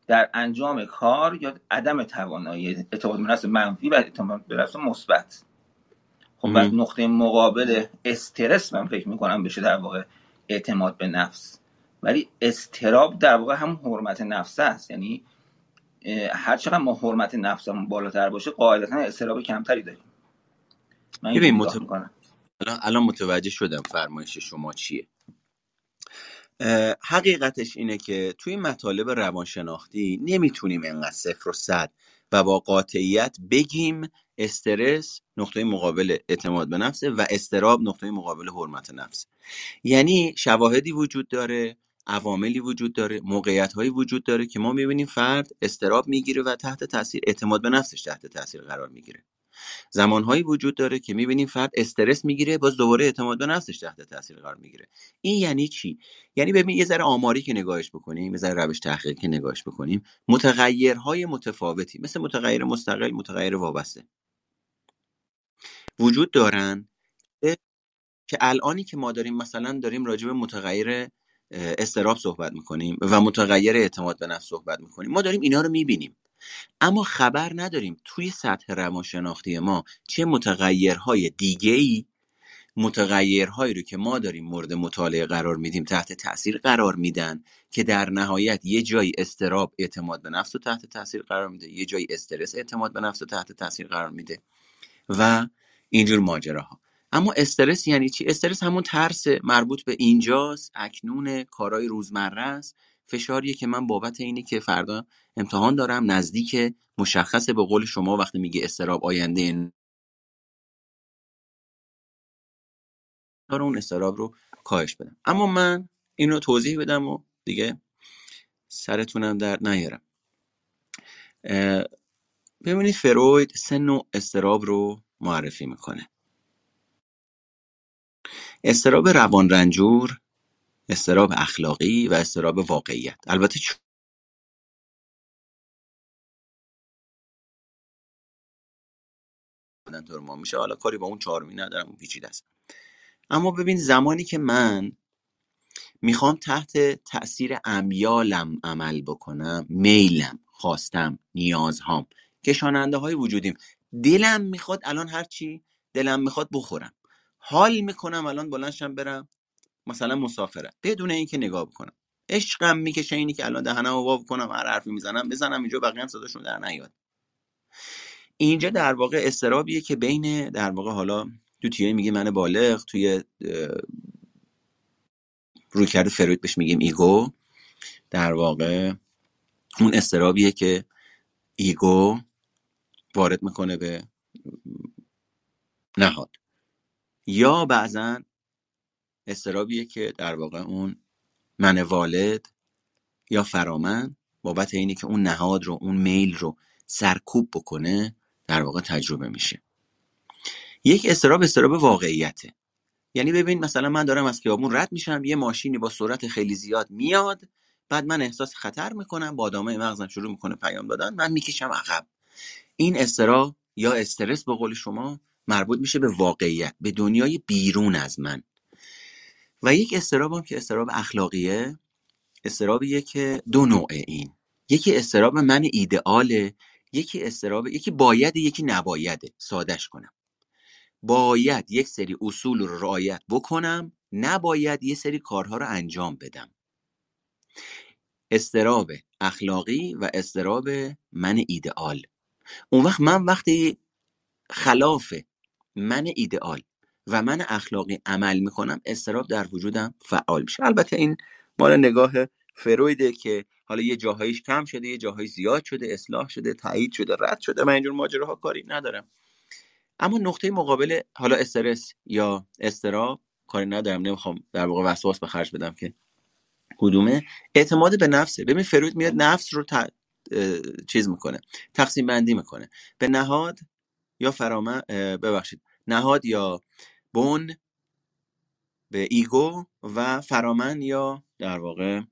در انجام کار یا عدم توانایی اعتماد به نفس منفی و اعتماد به نفس مثبت. خب پس ام، نقطه مقابل استرس من فکر می‌کنم بشه در واقع اعتماد به نفس. ولی استراب در واقع هم حرمت نفس است. یعنی هر چقدر ما حرمت نفسمون بالاتر باشه قاعدتا استراب کمتری داریم. من مت... می‌کنم. الان الان متوجه شدم فرمایش شما چیه. حقیقتش اینه که توی مطالب روانشناختی نمی‌تونیم انقدر صفر و صد و با قاطعیت بگیم استرس نقطه مقابل اعتماد به نفسه و استراب نقطه مقابل حرمت نفس. یعنی شواهدی وجود داره عواملی وجود داره موقعیت هایی وجود داره که ما می‌بینیم فرد استراب می‌گیره و تحت تاثیر اعتماد به نفسش تحت تاثیر قرار می‌گیره. زمانهایی وجود داره که می‌بینیم فرد استرس می‌گیره باز دوباره اعتماد به نفسش تحت تاثیر قرار می‌گیره. این یعنی چی؟ یعنی ببین یه ذره آماری که نگاهش بکنیم یه ذره روش تحقیقی که نگاهش بکنیم متغیرهای متفاوتی مثل متغیر مستقل متغیر وابسته. وجود دارن که الانی که ما داریم مثلا داریم راجع به متغیر استراب صحبت می‌کنیم و متغیر اعتماد به نفس صحبت می‌کنیم. ما داریم اینا رو می‌بینیم. اما خبر نداریم توی سطح روانشناختی ما چه متغیرهای دیگه ای متغیرهایی رو که ما داریم مورد مطالعه قرار میدیم تحت تاثیر قرار میدن که در نهایت یه جایی استراب اعتماد به نفس رو تحت تاثیر قرار میده یه جایی استرس اعتماد به نفس رو تحت تاثیر قرار میده و اینجور ماجراها. اما استرس یعنی چی؟ استرس همون ترس مربوط به اینجاست اکنون کارهای روزمره است فشاریه که من بابت اینه که فردا امتحان دارم نزدیک مشخصه به قول شما وقتی میگه استراب آینده این رو اون استراب رو کاهش بدم. اما من اینو توضیح بدم و دیگه سرتونم در نیارم. ببینید فروید سه نوع استراب رو معرفی می‌کنه. استراب روان رنجور استراب اخلاقی و استراب واقعیت البته ترما میشه حالا کاری با اون چارمی ندارم اون پیچیده است اما ببین زمانی که من می‌خوام تحت تاثیر امیالم عمل بکنم میلم خواستم نیازهام کشاننده های وجودیم دلم می‌خواد الان هر چی. دلم می‌خواد بخورم حال می‌کنم الان بلنشم برم مثلا مسافرت بدون اینکه نگاه بکنم. عشقم می‌کشه اینی که الان دهنم رو وا کنم هر حرفی می‌زنم بزنم اینجا بقیه هم صداشون در نیاد. اینجا در واقع استرابیه که بین در واقع حالا تو تیه میگه من بالغ توی رویکرد فروید بهش میگیم ایگو. در واقع اون استرابیه که ایگو وارد می‌کنه به نهاد. یا بعضا استرابیه که در واقع اون من والد یا فرامن بابت اینی که اون نهاد رو اون میل رو سرکوب بکنه در واقع تجربه میشه. یک استراب استراب واقعیته. یعنی ببین مثلا من دارم از خیابون رد میشم یه ماشینی با سرعت خیلی زیاد میاد بعد من احساس خطر می‌کنم با آدمای مغزم شروع می‌کنه پیام دادن من می‌کشم عقب. این استراب یا استرس به قول شما مربوط میشه به واقعیت به دنیای بیرون از من. و یک استراب هم که استراب اخلاقیه استرابیه که دو نوعه این. یکی استراب من ایدئاله یکی استراب یکی باید یکی نبایده. سادش کنم. باید یک سری اصول رو رعایت بکنم نباید یه سری کارها رو انجام بدم. استراب اخلاقی و استراب من ایدئال. اون وقت من وقتی خلاف من ایدئال و من اخلاقی عمل می‌کنم استراب در وجودم فعال میشه. البته این مال نگاه فرویده که حالا یه جاهایش کم شده یه جاهایی زیاد شده اصلاح شده تایید شده رد شده من اینجور ماجراها کاری ندارم. اما نقطه مقابل حالا استرس یا استراب کاری ندارم نمی‌خوام در واقع وسواس به بدم که کدومه. اعتماد به نفسه. ببین فروید میاد نفس رو چیز می‌کنه تقسیم بندی می‌کنه. به نهاد یا فرامه ببخشید نهاد یا بون به ایگو و فرامن یا در واقع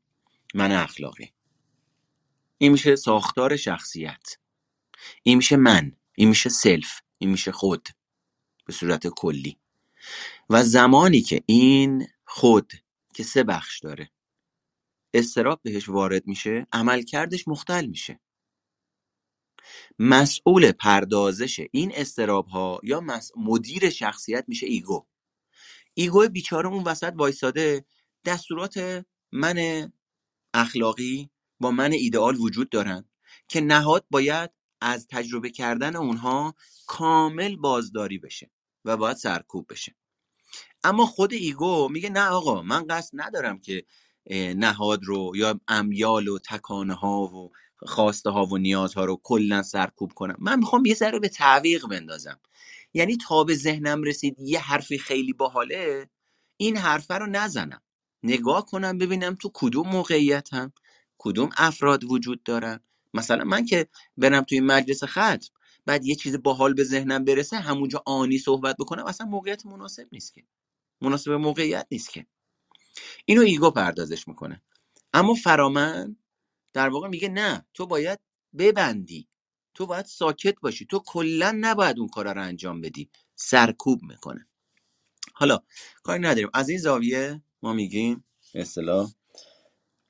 من اخلاقی. این میشه ساختار شخصیت. این میشه من. این میشه self. این میشه خود. به صورت کلی. و زمانی که این خود که سه بخش داره اضطراب بهش وارد میشه عملکردش مختل میشه. مسئول پردازش این اضطراب ها یا مدیر شخصیت میشه ego. ego بیچاره اون وسط وایساده دستورات من اخلاقی با من ایدئال وجود دارن که نهاد باید از تجربه کردن اونها کامل بازداری بشه و باید سرکوب بشه. اما خود ایگو میگه نه آقا من قصد ندارم که نهاد رو یا امیال و تکانه ها و خواسته ها و نیازها رو کلا سرکوب کنم. من می‌خوام یه ذره به تعویق بندازم. یعنی تا به ذهنم رسید یه حرفی خیلی باحاله این حرفه رو نزنم. نگاه کنم ببینم تو کدوم موقعیتم کدوم افراد وجود دارن. مثلا من که برم توی مجلس ختم بعد یه چیز باحال به ذهنم برسه همونجا آنی صحبت بکنم اصلا موقعیت مناسب نیست که. مناسب موقعیت نیست که. اینو ایگو پردازش می‌کنه. اما فرامن در واقع میگه نه تو باید ببندی. تو باید ساکت باشی. تو کلا نباید اون کارا رو انجام بدی. سرکوب می‌کنه. حالا کاری نداریم. از این زاویه ما میگیم اصطلاح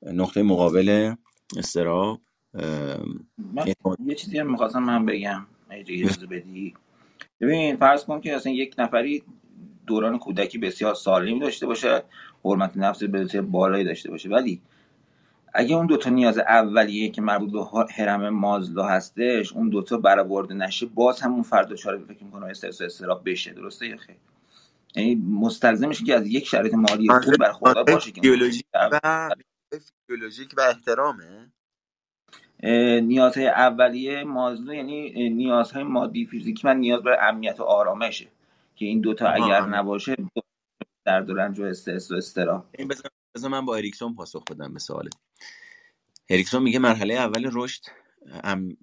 نقطه مقابل استراب یه چیزی هم می‌خواستم من بگم. اجازه بدی. ببین فرض کن که اصلا یک نفری دوران کودکی بسیار سالم داشته باشه حرمت نفس بسیار بالایی داشته باشه ولی اگه اون دوتا نیاز اولیه که مربوط به هرم مازلو هستش اون دوتا برآورده نشه باز همون فرد دچار فکر می‌کنه استرس و استراب بشه. درسته یا خیر؟ یعنی مستلزمش که از یک شرایط مالی خوب برخوردار باشه که بیولوژیک و فیزیولوژیک و احترامه. نیازهای اولیه مازلو یعنی نیازهای مادی فیزیکی و نیاز برای امنیت و آرامشه که این دوتا اگر نباشه درد و رنج و استرس و استرا این بذار من با اریکسون پاسخ بدم به سوالت. اریکسون میگه مرحله اول رشد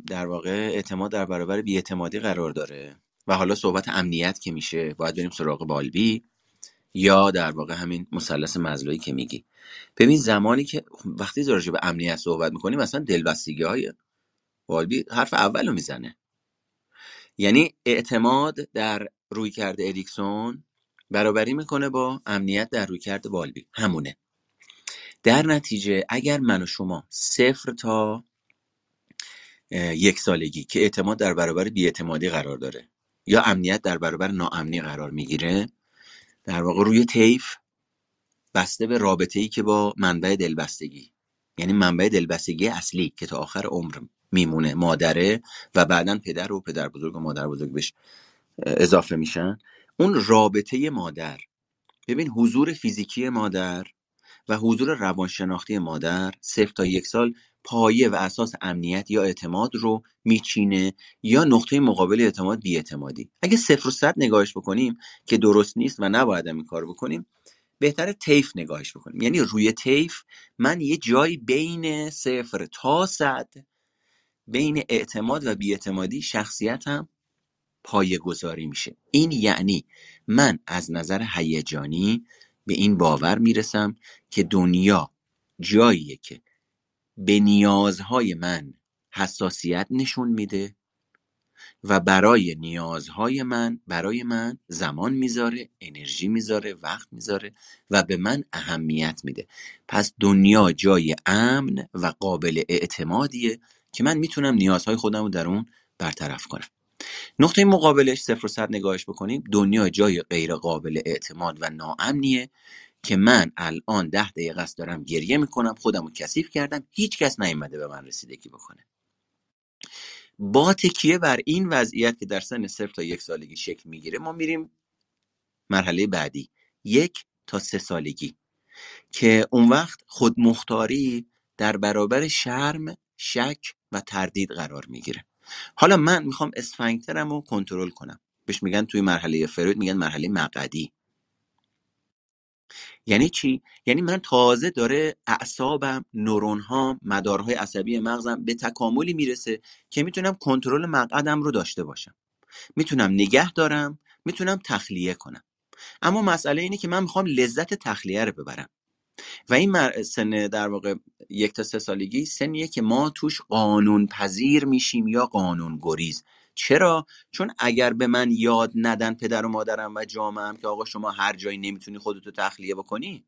در واقع اعتماد در برابر بیاعتمادی قرار داره و حالا صحبت امنیت که میشه باید بریم سراغ بالبی یا در واقع همین مثلث مزلویی که میگی. ببین زمانی که وقتی راجع به امنیت صحبت می‌کنیم مثلا دلبستگی های بالبی حرف اول رو می‌زنه. یعنی اعتماد در روی کرده اریکسون برابری می‌کنه با امنیت در روی کرده بالبی. همونه. در نتیجه اگر من و شما صفر تا یک سالگی که اعتماد در برابر بیاعتمادی قرار داره یا امنیت در برابر ناامنی قرار می‌گیره در واقع روی طیف بسته به رابطه ای که با منبع دلبستگی یعنی منبع دلبستگی اصلی که تا آخر عمر میمونه مادره و بعدا پدر و پدر بزرگ و مادر بزرگ بهش اضافه میشن اون رابطه مادر ببین حضور فیزیکی مادر و حضور روانشناختی مادر صفر تا یک سال پایه و اساس امنیت یا اعتماد رو میچینه یا نقطه مقابل اعتماد بیاعتمادی اگه صفر و صد نگاهش بکنیم که درست نیست و نباید این کار بکنیم بهتر تیف نگاهش بکنیم. یعنی روی تیف من یه جایی بین صفر تا صد بین اعتماد و بیاعتمادی شخصیتم پایه گذاری میشه. این یعنی من از نظر هیجانی به این باور می‌رسم که دنیا جاییه که به نیازهای من حساسیت نشون میده و برای نیازهای من برای من زمان می‌ذاره انرژی می‌ذاره وقت می‌ذاره و به من اهمیت میده. پس دنیا جای امن و قابل اعتمادیه که من می‌تونم نیازهای خودم رو در اون برطرف کنم. نقطه مقابلش صفر و صد نگاهش بکنیم. دنیا جای غیر قابل اعتماد و ناامنیه که من الان ده دقیقه است دارم گریه می‌کنم خودم رو کثیف کردم هیچ کس نیومده به من رسیدگی بکنه. با تکیه بر این وضعیت که در سن صفر تا یک سالگی شکل می‌گیره؟ ما میریم مرحله بعدی یک تا سه سالگی که اون وقت خودمختاری در برابر شرم شک و تردید قرار می‌گیره. حالا من می‌خوام اسفنگترم رو کنترل کنم. بهش میگن توی مرحله فروید میگن مرحله مقعدی. یعنی چی؟ یعنی من تازه داره اعصابم نورون ها مدارهای عصبی مغزم به تکاملی می‌رسه که می‌تونم کنترل مقعدم رو داشته باشم. می‌تونم نگه دارم می‌تونم تخلیه کنم. اما مسئله اینه که من می‌خوام لذت تخلیه رو ببرم. و این سن در واقع یک تا سه سالگی سنیه که ما توش قانون پذیر میشیم یا قانون گریز چرا؟ چون اگر به من یاد ندن پدر و مادرم و جامعهم که آقا شما هر جایی نمی‌تونی خودتو تخلیه بکنی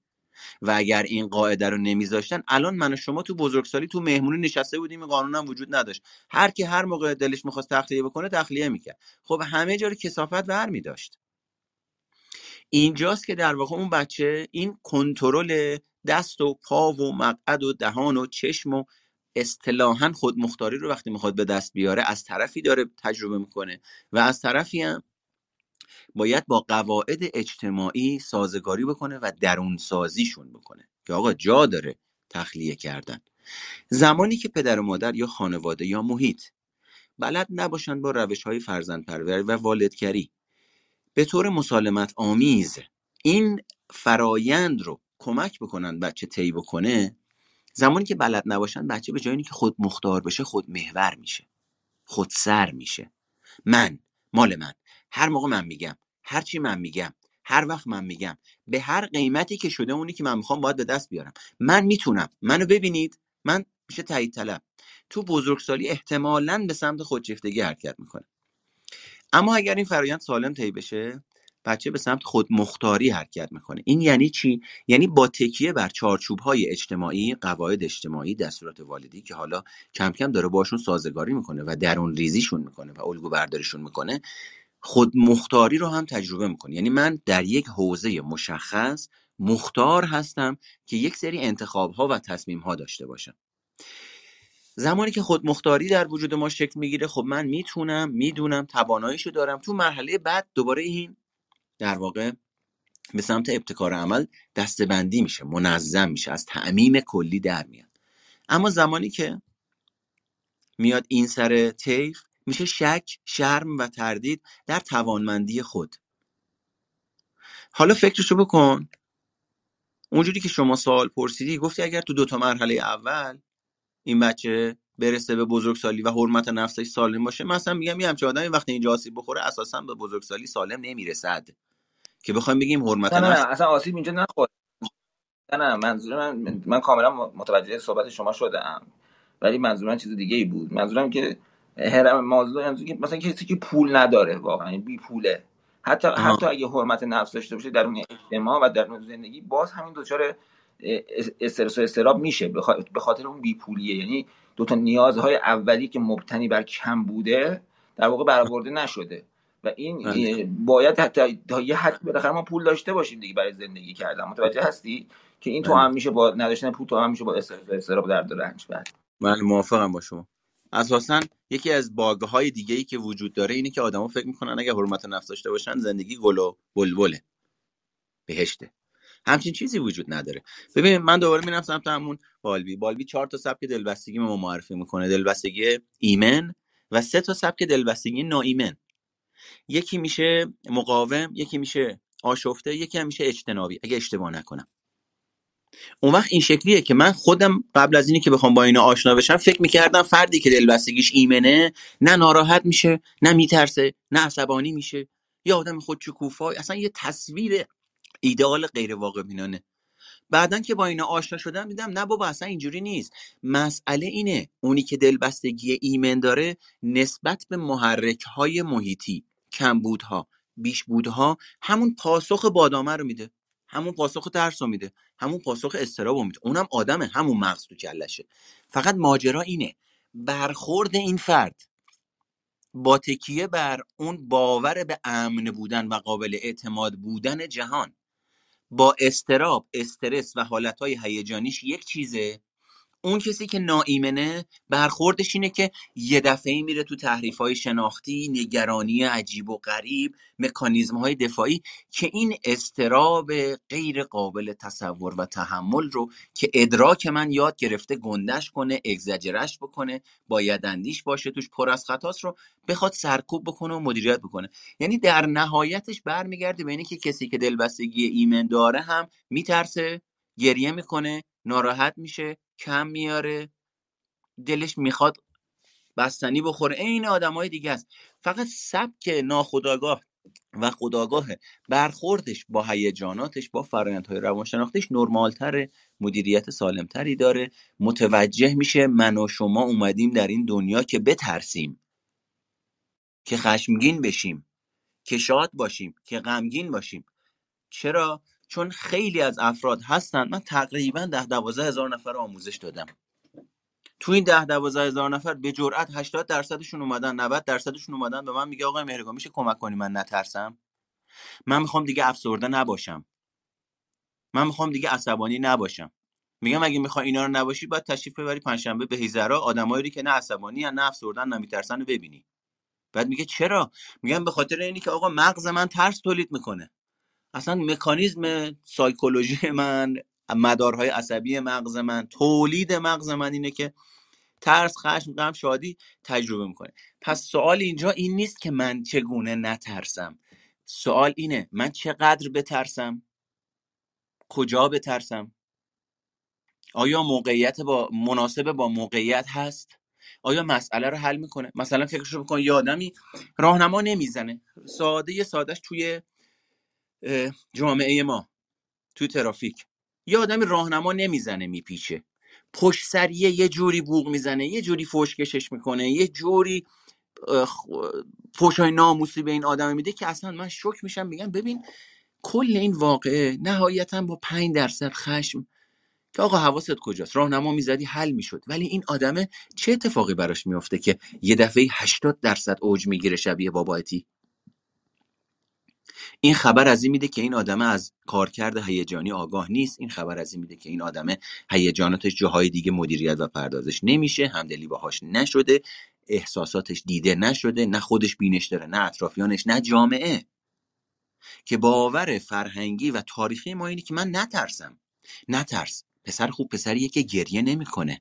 و اگر این قاعده رو نمیذاشتن الان من و شما تو بزرگسالی تو مهمونی نشسته بودیم این قانون هم وجود نداشت. هر کی هر موقع دلش می‌خواست تخلیه بکنه تخلیه می‌کرد. خب همه جا رو کسافت ور میداشت اینجاست که در واقع اون بچه این کنترل دست و پا و مقعد و دهان و چشم و اصطلاحا خودمختاری رو وقتی می‌خواد به دست بیاره از طرفی داره تجربه می‌کنه و از طرفی هم باید با قواعد اجتماعی سازگاری بکنه و درون سازیشون بکنه که آقا جا داره تخلیه کردن. زمانی که پدر و مادر یا خانواده یا محیط بلد نباشن با روش های فرزند پروری و والدگری به طور مسالمت آمیز این فرایند رو کمک بکنن بچه طی بکنه زمانی که بلد نباشن بچه به جایی که خود مختار بشه خود محور میشه خود سر میشه. من مال من هر موقع من میگم هر چی من میگم هر وقت من میگم به هر قیمتی که شده اونی که من می‌خوام باید به دست بیارم. من می‌تونم. منو ببینید. من میشه تایید طلب. تو بزرگسالی احتمالا به سمت خودشیفتگی حرکت می‌کنه اما اگر این فرایند سالم طی بشه بچه به سمت خودمختاری حرکت می‌کنه. این یعنی چی؟ یعنی با تکیه بر چارچوب های اجتماعی قواعد اجتماعی دستورات والدی که حالا کم کم داره باشون سازگاری می‌کنه و درون ریزیشون می‌کنه و الگو برداریشون می‌کنه خودمختاری رو هم تجربه می‌کنه. یعنی من در یک حوزه مشخص مختار هستم که یک سری انتخاب ها و تصمیم ها داشته باشم. زمانی که خودمختاری در وجود ما شکل می‌گیره خب من می‌تونم می‌دونم تواناییشو دارم. تو مرحله بعد دوباره این در واقع به سمت ابتکار عمل دستبندی میشه منظم میشه از تعمیم کلی در میاد. اما زمانی که میاد این سر طیف میشه شک شرم و تردید در توانمندی خود. حالا فکرشو بکن. اونجوری که شما سوال پرسیدی گفتی اگر تو دوتا مرحله اول این بچه برسه به بزرگسالی و حرمت نفسش سالم باشه. مثلا میگم یه همچه آدمی وقتی اینجا آسیب بخوره اساسا به بزرگسالی سالم نمی‌رسد. که بخوایم بگیم حرمت نه نه, نفس نه اصلا آسیب اینجا نخورد. نه نه منظور من من کاملا متوجه صحبت شما شدم. ولی منظور من چیز دیگه ای بود. منظورم که هرم مازلو یعنی مثلا کسی که پول نداره واقعا یعنی بی پوله. حتی حتی اگه حرمت نفس داشته باشه در اون اجتماع و در اون زندگی باز همین دچار استرس و استراب میشه. به خاطر اون بیپولیه. یعنی دو تا نیازهای اولی که مبتنی بر کم بوده در واقع برآورده نشده. و این بله. باید حتی تا یه حد بالاخره ما پول داشته باشیم دیگه برای زندگی کردن. متوجه هستی؟ که این تو بله. هم میشه با نداشتن پول تو هم میشه با استراب درد و رنج بعد من موافقم با شما. اساسا یکی از باگه های دیگه ای که وجود داره اینه که آدما فکر می‌کنن اگه حرمت نفس داشته باشن زندگی گل و بلبله. بهشته. همچین چیزی وجود نداره. ببین من دوباره میرم سمت همون بالبی. بالبی چهار تا سبک دلبستگی ما معرفی می‌کنه. دلبستگی ایمن و سه تا سبک دلبستگی ناایمن یکی میشه مقاوم یکی میشه آشفته یکی هم میشه اجتنابی اگه اشتباه نکنم. اون وقت این شکلیه که من خودم قبل از اینی که بخوام با اینا آشنا بشم فکر می‌کردم فردی که دلبستگیش ایمنه نه ناراحت میشه نه میترسه نه عصبانی میشه. یه آدم خودشکوفای اصلا یه تصویر ایدئال غیر واقع بینانه بعدا که با اینا آشنا شدم دیدم نه بابا اصلا اینجوری نیست. مسئله اینه اونی که دلبستگی ایمن داره نسبت به محرک های محیطی کمبودها بیشبودها همون پاسخ بادامه رو میده همون پاسخ ترس رو میده همون پاسخ استراب رو میده. اونم آدمه همون مغز تو کلشه. فقط ماجرا اینه برخورد این فرد با تکیه بر اون باور به امن بودن و قابل اعتماد بودن جهان با استراب استرس و حالتهای هیجانیش یک چیزه. اون کسی که ناایمنه برخوردش اینه که یه دفعه میره تو تحریف های شناختی نگرانی عجیب و غریب مکانیزم های دفاعی که این استراب غیر قابل تصور و تحمل رو که ادراک من یاد گرفته گندش کنه اگزجرش بکنه باید اندیش باشه توش پر از خطاست رو بخواد سرکوب بکنه و مدیریت بکنه. یعنی در نهایتش برمیگرده به اینه کسی که دلبستگی ایمن داره هم میترسه گریه می‌کنه ناراحت میشه کم میاره دلش می‌خواد بستنی بخوره. عین های دیگه است. فقط سبک ناخداگاه و خداگاه برخوردش با هیجاناتش با فرآیندهای روانشناختیش نرمالتره مدیریت سالمتری داره متوجه میشه من و شما اومدیم در این دنیا که بترسیم که خشمگین بشیم که شاد باشیم که غمگین باشیم. چرا؟ چون خیلی از افراد هستن من تقریبا ده دوازده هزار نفر آموزش دادم. تو این ده دوازده هزار نفر به جرئت 80 درصدشون اومدن 90 درصدشون اومدن به من میگه آقای مهرگان میشه کمک کنی؟ من نترسم. من می‌خوام دیگه افسرده نباشم. من می‌خوام دیگه عصبانی نباشم. میگم اگه می‌خوای اینا رو نباشی باید تشریف ببری پنجشنبه به هیزرا. آدمایی که نه عصبانی نه افسردن نه میترسن رو ببینی. بعد میگه چرا؟ میگم به خاطر اینی که آقا مغز من ترس تولید می‌کنه. اصلا مکانیزم سایکولوژی من مدارهای عصبی مغز من تولید مغز من اینه که ترس خشم غم شادی تجربه می‌کنه. پس سوال اینجا این نیست که من چگونه نترسم. سوال اینه من چقدر بترسم؟ کجا بترسم؟ آیا موقعیت با مناسب با موقعیت هست؟ آیا مسئله رو حل می‌کنه؟ مثلا فکرشو بکن یه آدمی راهنما نمی‌زنه. ساده سادهش توی جامعه ما تو ترافیک. یه آدمی راهنما نمی‌زنه میپیچه. پشت سریه یه جوری بوغ می‌زنه یه جوری فشکشش می‌کنه یه جوری فوشای ناموسی به این آدم میده که اصلا من شک میشم. میگم ببین کل این واقعه نهایتا با پنج درصد خشم که آقا حواست کجاست؟ راهنما می‌زدی حل می‌شد. ولی این آدمه چه اتفاقی براش میافته که یه دفعه 80 درصد اوج می‌گیره شبیه بابایتی این خبر از این میده که این آدم از کارکرد هیجانی آگاه نیست. این خبر از این میده که این آدم هیجاناتش جاهای دیگه مدیریت و پردازش نمیشه همدلی باهاش نشده احساساتش دیده نشده نه خودش بینش داره نه اطرافیانش نه جامعه. که باور فرهنگی و تاریخی ما اینه که من نترسم. نترس. پسر خوب پسریه که گریه نمی‌کنه.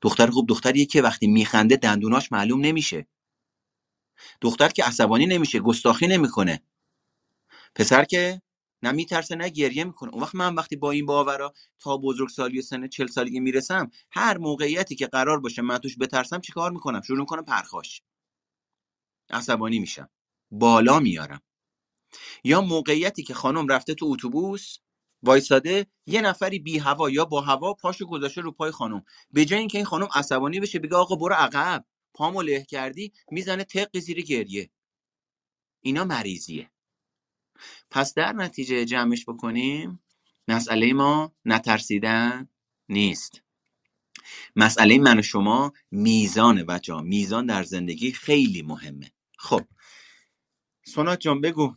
دختر خوب دختریه که وقتی میخنده دندوناش معلوم نمیشه. دختر که عصبانی نمیشه گستاخی نمی‌کنه. پسر که نه میترسه نه گریه می‌کنه. اون وقت من وقتی با این باورا تا بزرگسالی سن چل سالگی می‌رسم هر موقعیتی که قرار باشه من توش بترسم چیکار می‌کنم؟ شروع می‌کنم پرخاش. عصبانی میشم. بالا میارم. یا موقعیتی که خانم رفته تو اتوبوس وایساده یه نفری بی هوا یا با هوا پاشو گذاشته رو پای خانم. به جای اینکه این خانم عصبانی بشه بگه آقا برو عقب. پامو له کردی می‌زنه تق زیر گریه. اینا مریضیه. پس در نتیجه جمعش بکنیم مسئله ما نترسیدن نیست. مسئله من و شما میزان بچه ها میزان در زندگی خیلی مهمه. خب سونات جان بگو.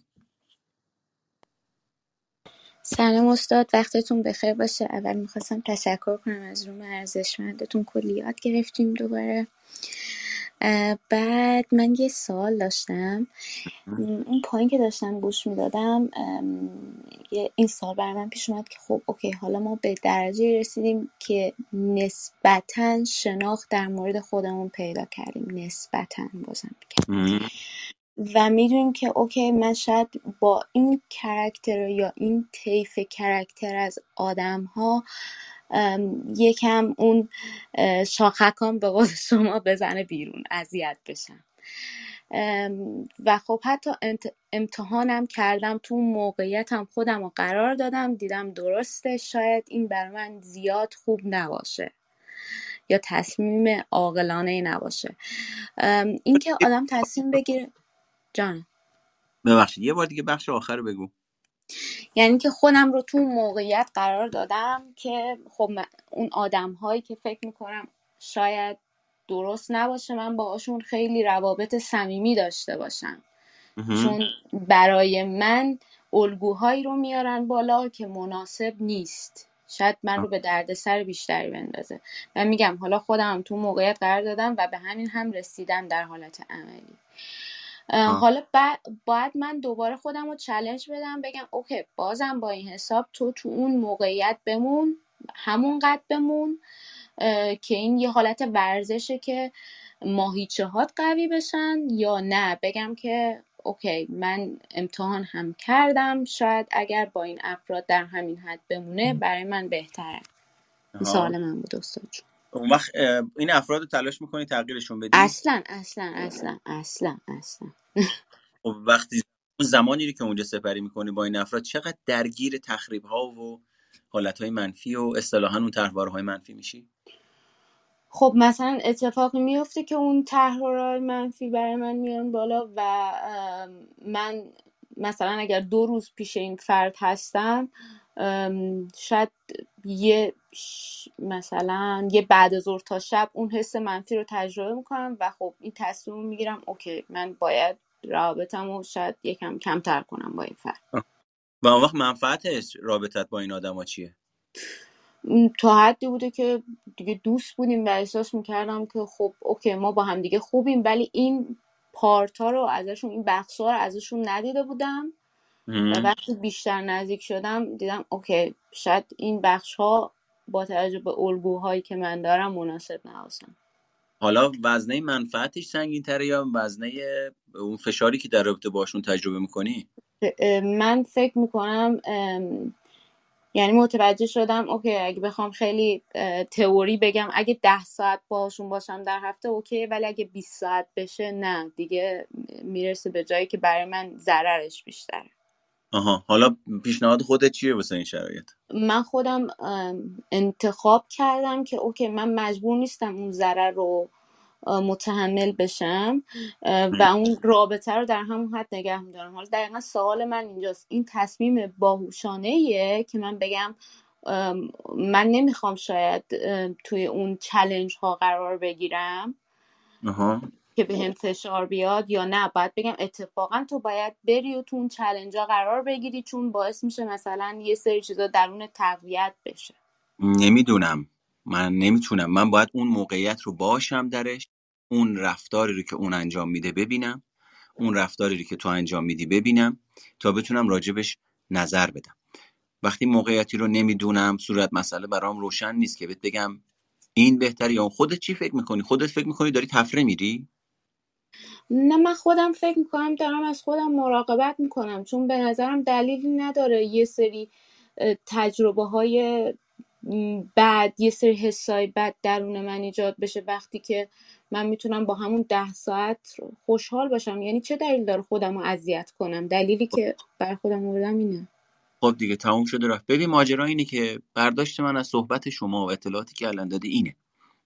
سلام استاد وقتتون بخیر باشه. اول می‌خواستم تشکر کنم از روم ارزشمندتون کلیات گرفتیم دوباره. بعد من یه سوال داشتم. اون پایین که داشتم گوش می‌دادم این سال برای من پیش اومد که خب اوکی حالا ما به درجه رسیدیم که نسبتا شناخت در مورد خودمون پیدا کردیم. نسبتا بازم و می‌دونیم که okay من شاید با این character یا این طیف character از آدم ها یکم اون شاخکام به قول شما بزنه بیرون اذیت بشم. و خب حتی امتحانم کردم تو موقعیتم خودم رو قرار دادم دیدم درسته شاید این بر من زیاد خوب نباشه یا تصمیم عاقلانه نباشه. اینکه آدم تصمیم بگیره. جان ببخشید یه بار دیگه بخش آخر بگو. یعنی که خودم رو تو موقعیت قرار دادم که خب اون آدم هایی که فکر می‌کنم شاید درست نباشه من باهاشون خیلی روابط صمیمی داشته باشم. چون برای من الگوهایی رو میارن بالا که مناسب نیست. شاید من رو به دردسر بیشتری بندازه. و میگم حالا خودم تو موقعیت قرار دادم و به همین هم رسیدم در حالت عملی. حالا باید من دوباره خودم رو challenge بدم بگم okay بازم با این حساب تو تو اون موقعیت بمون همون قد بمون که این یه حالت ورزشه که ماهیچه هات قوی بشن یا نه. بگم که okay من امتحان هم کردم شاید اگر با این افراد در همین حد بمونه برای من بهتره. این سوال من بود استاد اون وقت این افراد رو تلاش می‌کنی تغییرشون بدی؟ اصلا اصلا اصلا اصلا اصلا. خب وقتی اون زمانی رو که اونجا سپری می‌کنی با این افراد چقدر درگیر تخریب ها و حالت های منفی و اصطلاحا اون های منفی میشی؟ خب مثلا اتفاقی میفته که اون طرحوارهای منفی برای من میان بالا و من مثلا اگر دو روز پیش این فرد هستم شاید یه مثلا یه بعد ظهر تا شب اون حس منفی رو تجربه می‌کنم و خب این تصمیم می‌گیرم okay من باید رابطم رو شاید یکم کمتر کنم با این فرد و اون وقت منفعتش رابطت با این آدم ها چیه؟ تا حدی بوده که دیگه دوست بودیم و احساس می‌کردم که خب okay ما با هم دیگه خوبیم ولی این part ها رو ازشون این بخش ها رو ازشون ندیده بودم و وقتی بیشتر نزدیک شدم دیدم okay شاید این بخش ها با توجه به الگوهایی که من دارم مناسب نباشن. حالا وزنه منفعتش سنگین تره یا وزنه اون فشاری که در رابطه باشون تجربه می‌کنی؟ من فکر می‌کنم یعنی متوجه شدم okay اگه بخوام خیلی تئوری بگم اگه ده ساعت باشون باشم در هفته okay ولی اگه 20 ساعت بشه نه دیگه می‌رسه به جایی که برای من ضررش بیشتره. آها حالا پیشنهاد خودت چیه واسه این شرایط؟ من خودم انتخاب کردم که اوکی من مجبور نیستم اون ضرر رو متحمل بشم. و اون رابطه رو در همون حد نگه میدارم. حالا دقیقا سوال من اینجاست. این تصمیم باهوشانه که من بگم من نمی‌خوام شاید توی اون چلنج ها قرار بگیرم که به هم فشار بیاد یا نه. باید بگم اتفاقا تو باید بری و تو اون چلنج ها قرار بگیری چون باعث میشه مثلا یه سری چیزا درون تقویت بشه. نمی‌دونم. من نمی‌تونم. من باید اون موقعیت رو باشم درش. اون رفتاری رو که اون انجام میده ببینم اون رفتاری رو که تو انجام میدی ببینم تا بتونم راجبش نظر بدم. وقتی موقعیتی رو نمی‌دونم صورت مسئله برام روشن نیست که بهت بگم این بهتره یا خودت چی فکر می‌کنی؟ خودت فکر می‌کنی داری تفره میری؟ نه من خودم فکر می‌کنم دارم از خودم مراقبت می‌کنم چون به نظرم دلیلی نداره یه سری تجربه های بعد یه سری حسای بد درون من ایجاد بشه وقتی که من می‌تونم با همون ده ساعت خوشحال باشم. یعنی چه دلیل داره خودم رو اذیت کنم؟ دلیلی که بر خودم آوردم اینه. خب دیگه تموم شده رفت. ببین ماجرا اینه که برداشت من از صحبت شما و اطلاعاتی که الان دادی اینه.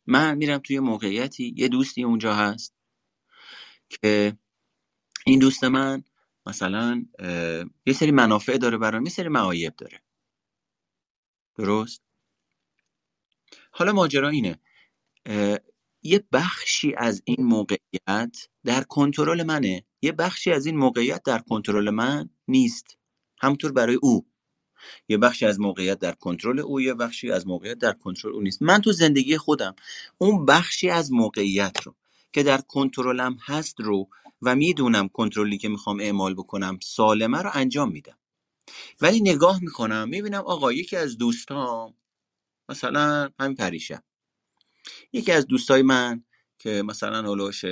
من میرم توی موقعیتی یه دوستی اونجا هست که این دوست من مثلا یه سری منافع داره برام یه سری معایب داره. درست؟ حالا ماجرا اینه. یه بخشی از این موقعیت در کنترل منه. یه بخشی از این موقعیت در کنترل من نیست. همطور برای او. یه بخشی از موقعیت در کنترل او یه بخشی از موقعیت در کنترل او نیست. من تو زندگی خودم اون بخشی از موقعیت رو که در کنترلم هست رو و می‌دونم کنترلی که می‌خوام اعمال بکنم سالمه رو انجام میدم. ولی نگاه می‌کنم می‌بینم آقا یکی از دوستام مثلا همین پریشب. یکی از دوستای من که مثلا هلوش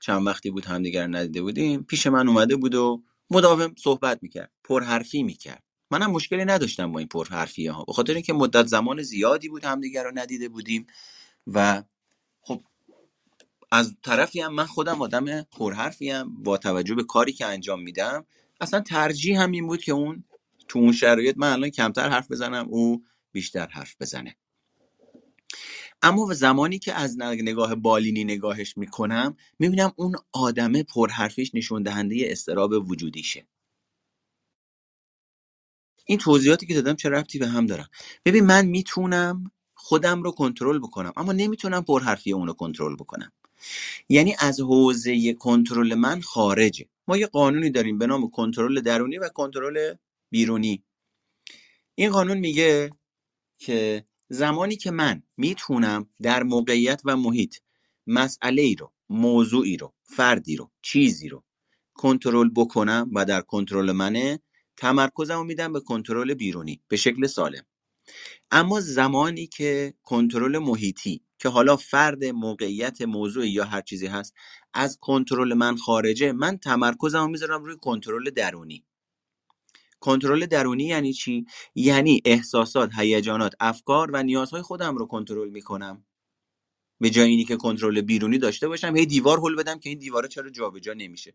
چند وقتی بود همدیگر ندیده بودیم پیش من اومده بود و مداوم صحبت می‌کرد پرحرفی می‌کرد. منم مشکلی نداشتم با این پرحرفی ها به خاطر اینکه مدت زمان زیادی بود همدیگر رو ندیده بودیم و خب از طرفی هم من خودم آدم پرحرفی هم با توجه به کاری که انجام میدم اصلا ترجیح هم این بود که اون تو اون شرایط من الان کمتر حرف بزنم او بیشتر حرف بزنه. اما زمانی که از نگاه بالینی نگاهش می‌کنم می‌بینم اون آدمه پرحرفیش نشون دهنده استراب وجودیشه. این توضیحاتی که دادم چه ربطی به هم دارن؟ ببین من می‌تونم خودم رو کنترل بکنم اما نمی‌تونم پرحرفی اون رو کنترل بکنم. یعنی از حوزه کنترل من خارجه. ما یه قانونی داریم به نام کنترل درونی و کنترل بیرونی. این قانون میگه که زمانی که من می‌تونم در موقعیت و محیط مسئله ای رو موضوعی رو فردی رو چیزی رو کنترل بکنم و در کنترل منه تمرکزمو میدم به کنترل بیرونی به شکل سالم. اما زمانی که کنترل محیطی که حالا فرد موقعیت موضوع یا هر چیزی هست از کنترل من خارجه من تمرکزمو می‌ذارم روی کنترل درونی. کنترل درونی یعنی چی؟ یعنی احساسات هیجانات افکار و نیازهای خودم رو کنترل می‌کنم. به جای اینی که کنترل بیرونی داشته باشم هی دیوار هل بدم که این دیواره چرا جابجا نمیشه.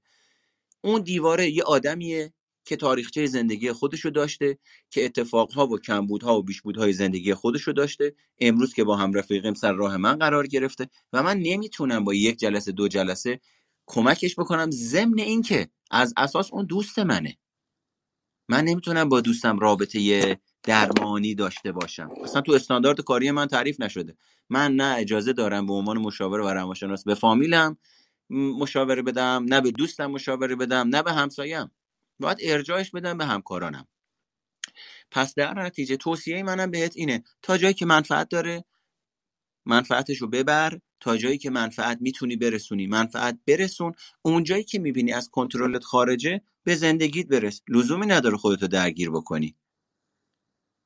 اون دیواره یه آدمیه که تاریخچه زندگی خودشو داشته که اتفاقها و کمبودها و بیشبودهای زندگی خودشو داشته امروز که با هم رفیقیم سر راه من قرار گرفته و من نمی‌تونم با یک جلسه دو جلسه کمکش بکنم ضمن اینکه از اساس اون دوست منه. من نمی‌تونم با دوستم رابطه درمانی داشته باشم. اصلا تو استاندارد کاری من تعریف نشده. من نه اجازه دارم به عنوان مشاور و روانشناس به فامیلم مشاوره بدم نه به دوستم مشاوره بدم نه به همسایم. باید ارجاعش بدم به همکارانم. پس در نتیجه توصیه منم بهت اینه. تا جایی که منفعت داره منفعتش رو ببر تا جایی که منفعت می‌تونی برسونی. منفعت برسون. اونجایی که می‌بینی از کنترلت خارجه به زندگیت برس. لزومی نداره خودتو درگیر بکنی.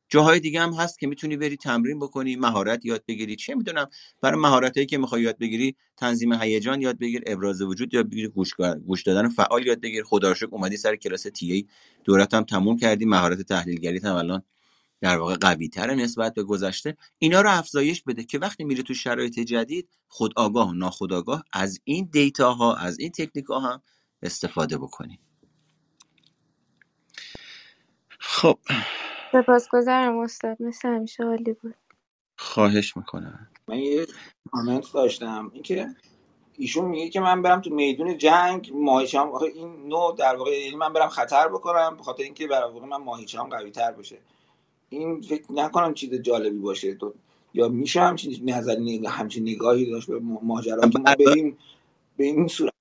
جاهای دیگه هم هست که می‌تونی بری تمرین بکنی مهارت یاد بگیری. چه می‌دونم برای مهارتایی که می‌خوای یاد بگیری تنظیم هیجان یاد بگیر ابراز وجود یاد بگیر گوش گوش دادن فعال یاد بگیر. خدا اومدی سر کلاس تی ای. دورت تموم کردی. مهارت تحلیلگری هم الان در واقع قوی تره نسبت به گذشته اینا رو افزایش بده که وقتی میره تو شرایط جدید خود آگاه و ناخودآگاه از این دیتا ها از این تکنیک ها هم استفاده بکنی خب. سپاسگزارم استاد مثل همیشه عالی بود. خواهش می‌کنم. من یه کامنت داشتم اینکه ایشون میگه که من برم تو میدون جنگ ماهیچه‌ام آخه این نوع در واقع یعنی من برم خطر بکنم به خاطر اینکه برای واقع من ماهیچه‌ام قوی تر بشه این فکر نکنم چیز جالبی باشه. تو یا میشه همچین نظر همچین نگاهی داشت به ماجرا؟ ما بریم به این صورت.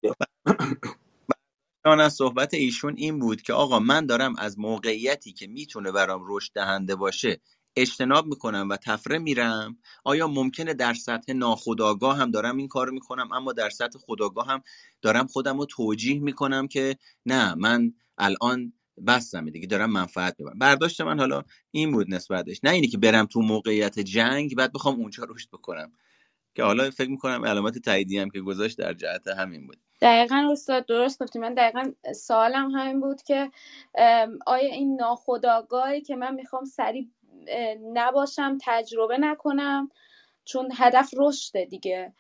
از صحبت ایشون این بود که آقا من دارم از موقعیتی که می‌تونه برام رشد دهنده باشه اجتناب می‌کنم و تفره میرم. آیا ممکنه در سطح ناخودآگاه هم دارم این کار می‌کنم اما در سطح خداگاه هم دارم خودم رو توجیه می‌کنم که نه من الان بستم دیگه دارم منفعت می‌برم. برداشت من حالا این بود نسبتش. نه اینی که برم تو موقعیت جنگ بعد بخوام اونجا رشد بکنم. که حالا فکر می‌کنم علامت تاییدی هم که گذاشت در جهت همین بود. دقیقا استاد درست گفتی. من دقیقا سوالم همین بود که آیا این ناخداگاهی که من می‌خوام سریع نباشم تجربه نکنم؟ چون هدف رشده دیگه.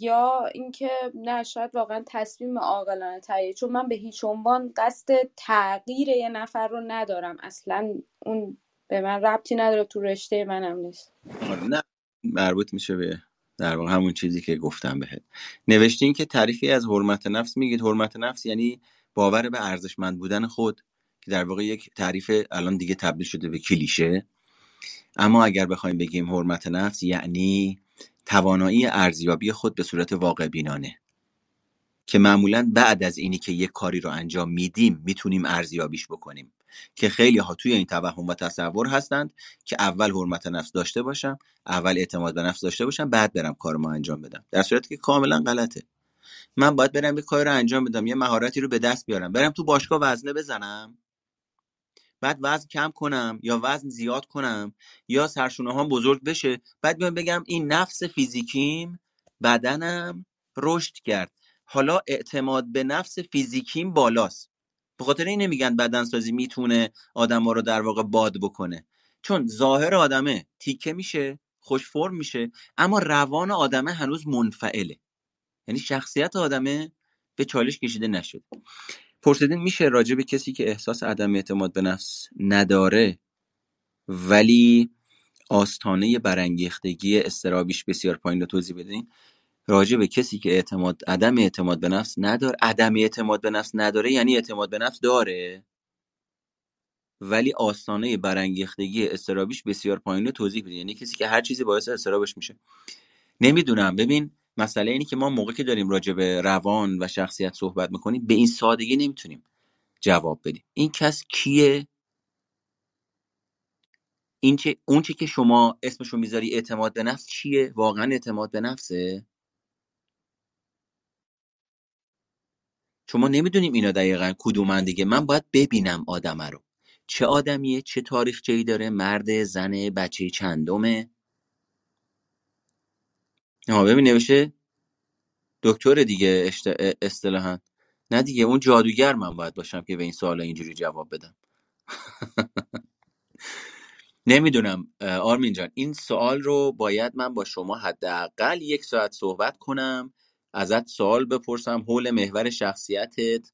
یا اینکه نه شاید واقعا تصمیم عاقلانه تریه چون من به هیچ عنوان قصد تغییر یه نفر رو ندارم. اصلا اون به من ربطی نداره تو رشته منم نیست. آره، نه. مربوط میشه به در واقع همون چیزی که گفتم بهت. نوشتین که تعریفی از حرمت نفس میگید. حرمت نفس یعنی باور به ارزشمند بودن خود که در واقع یک تعریف الان دیگه تبدیل شده به کلیشه. اما اگر بخوایم بگیم حرمت نفس یعنی توانایی ارزیابی خود به صورت واقع بینانه که معمولا بعد از اینی که یک کاری رو انجام میدیم می‌تونیم ارزیابیش بکنیم. که خیلی ها توی این توهم و تصور هستند که اول حرمت نفس داشته باشم اول اعتماد به نفس داشته باشم بعد برم کار ما انجام بدم. در صورتی که کاملا غلطه. من باید برم یه کاری رو انجام بدم یه مهارتی رو به دست بیارم برم تو باشگاه وزنه بزنم. بعد وزن کم کنم یا وزن زیاد کنم یا سرشونه ها بزرگ بشه؟ بعد بیام بگم این نفس فیزیکیم بدنم رشد کرد. حالا اعتماد به نفس فیزیکیم بالاست. به خاطر این نمیگن بدنسازی می‌تونه آدم ها رو در واقع باد بکنه. چون ظاهر آدمه تیکه میشه خوش فرم میشه اما روان آدمه هنوز منفعله. یعنی شخصیت آدمه به چالش کشیده نشد پرسیدین میشه راجع به کسی که احساس عدم اعتماد به نفس نداره ولی آستانه برانگیختگی استرابیش بسیار پایین رو توضیح بدین. راجع به کسی که اعتماد عدم اعتماد به نفس نداره عدم اعتماد به نفس نداره یعنی اعتماد به نفس داره. ولی آستانه برانگیختگی استرابیش بسیار پایین رو توضیح بدین. یعنی کسی که هر چیزی باعث استرابش میشه. نمی‌دونم. ببین مسئله اینی که ما موقع که داریم راجع به روان و شخصیت صحبت می‌کنیم به این سادگی نمی‌تونیم جواب بدیم. این کس کیه؟ این چه اون چه که شما اسمشو می‌ذاری اعتماد به نفس چیه؟ واقعا اعتماد به نفسه؟ شما نمی‌دونیم اینا دقیقا کدومن دیگه. من باید ببینم آدمه رو. چه آدمیه چه تاریخچه ای داره مرد زن بچه چندمه؟ ها ببین نوشته دکتر دیگه اشت- اصطلاحا. نه دیگه اون جادوگر من باید باشم که به این سوال اینجوری جواب بدم. نمی‌دونم آرمین جان این سوال رو باید من با شما حداقل یک ساعت صحبت کنم ازت سوال بپرسم حول محور شخصیتت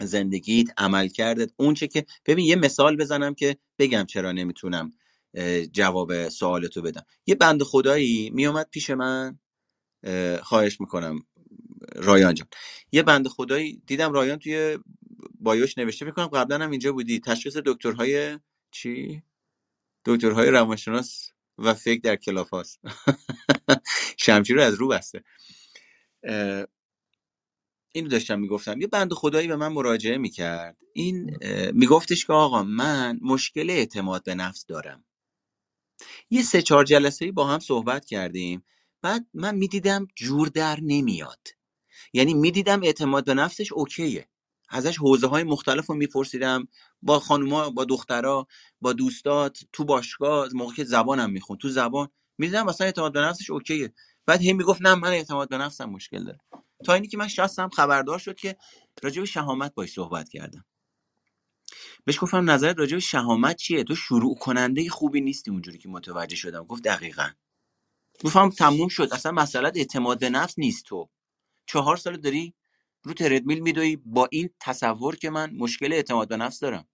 زندگیت عمل کردت اون چه که ببین یه مثال بزنم که بگم چرا نمی‌تونم جواب سوالتو بدم. یه بند خدایی میومد پیش من؟ اه، خواهش می‌کنم رایان جان. یه بند خدایی دیدم رایان توی بایوش نوشته می‌کنم قبلا هم اینجا بودی. تشخیص دکترهای چی؟ دکترهای روانشناس و فکر در کلاف هاست. شمشیر رو از رو بسته. اینو داشتم می‌گفتم. یه بند خدایی به من مراجعه می‌کرد. این میگفتش که آقا من مشکل اعتماد به نفس دارم. یه سه چهار جلسه ای با هم صحبت کردیم. بعد من می‌دیدم جور در نمیاد. یعنی می‌دیدم اعتماد به نفسش اوکیه. ازش حوزه های مختلف رو میپرسیدم. با خانوما با دخترها با دوستات تو باشگاه موقع که زبانم میخون تو زبان. می‌دیدم مثلا اعتماد به نفسش اوکیه. بعد هم می‌گفت نه من اعتماد به نفسم مشکل داره تا اینی که من شخصم خبردار شد که راجع به شهامت باش صحبت کردم. بهش گفتم نظرت راجع به شهامت چیه؟ تو شروع کننده خوبی نیستی اونجوری که متوجه شدم. گفت دقیقا. گفتم تموم شد. اصلا مسئله اعتماد به نفس نیست تو. چهار سال داری رو تردمیل میدوی. با این تصور که من مشکل اعتماد به نفس دارم.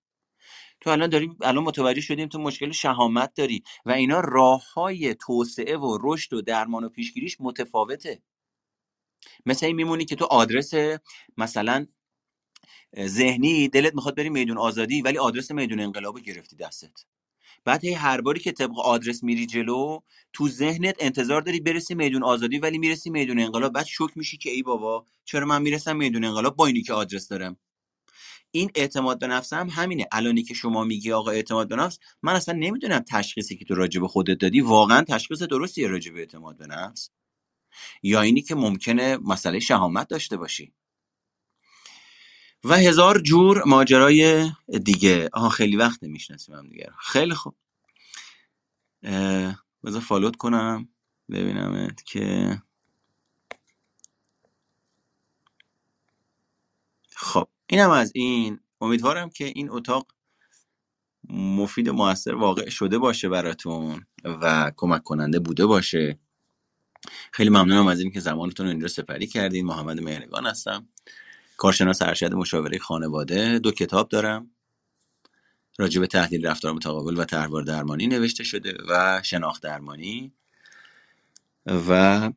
تو الان داریم الان متوجه شدیم تو مشکل شهامت داری و اینا راه های توسعه و رشد و درمان و پیشگیریش متفاوته. مثل این میمونی که تو آدرس مثلا ذهنی دلت می‌خواد بری میدون آزادی ولی آدرس میدون انقلاب گرفتی دستت. بعد هی هر باری که طبق آدرس میری جلو تو ذهنت انتظار داری برسی میدون آزادی ولی می‌رسی میدون انقلاب. بعد شوک میشی که ای بابا چرا من می‌رسم میدون انقلاب با اینی که آدرس دارم؟ این اعتماد به نفس هم همینه. الانی که شما میگی آقا اعتماد به نفس من اصلا نمی‌دونم تشخیصی که تو راجع به خودت دادی. واقعا تشخیص درستیه راجع به اعتماد به نفس. یا اینی که ممکنه مسئله شهامت داشته باشی. و هزار جور ماجرای دیگه. آها خیلی وقت نمی‌شناسیم هم دیگه. خیلی خوب. بذار فالوت کنم ببینمت که خب اینم از این. امیدوارم که این اتاق مفید و موثر واقع شده باشه براتون و کمک کننده بوده باشه. خیلی ممنونم از اینکه زمانتون رو اینجا سپری کردین. محمد مهرگان هستم. کارشناس ارشد مشاوره خانواده دو کتاب دارم. راجع به تحلیل رفتار متقابل و طرحوار درمانی نوشته شده و شناخت درمانی. و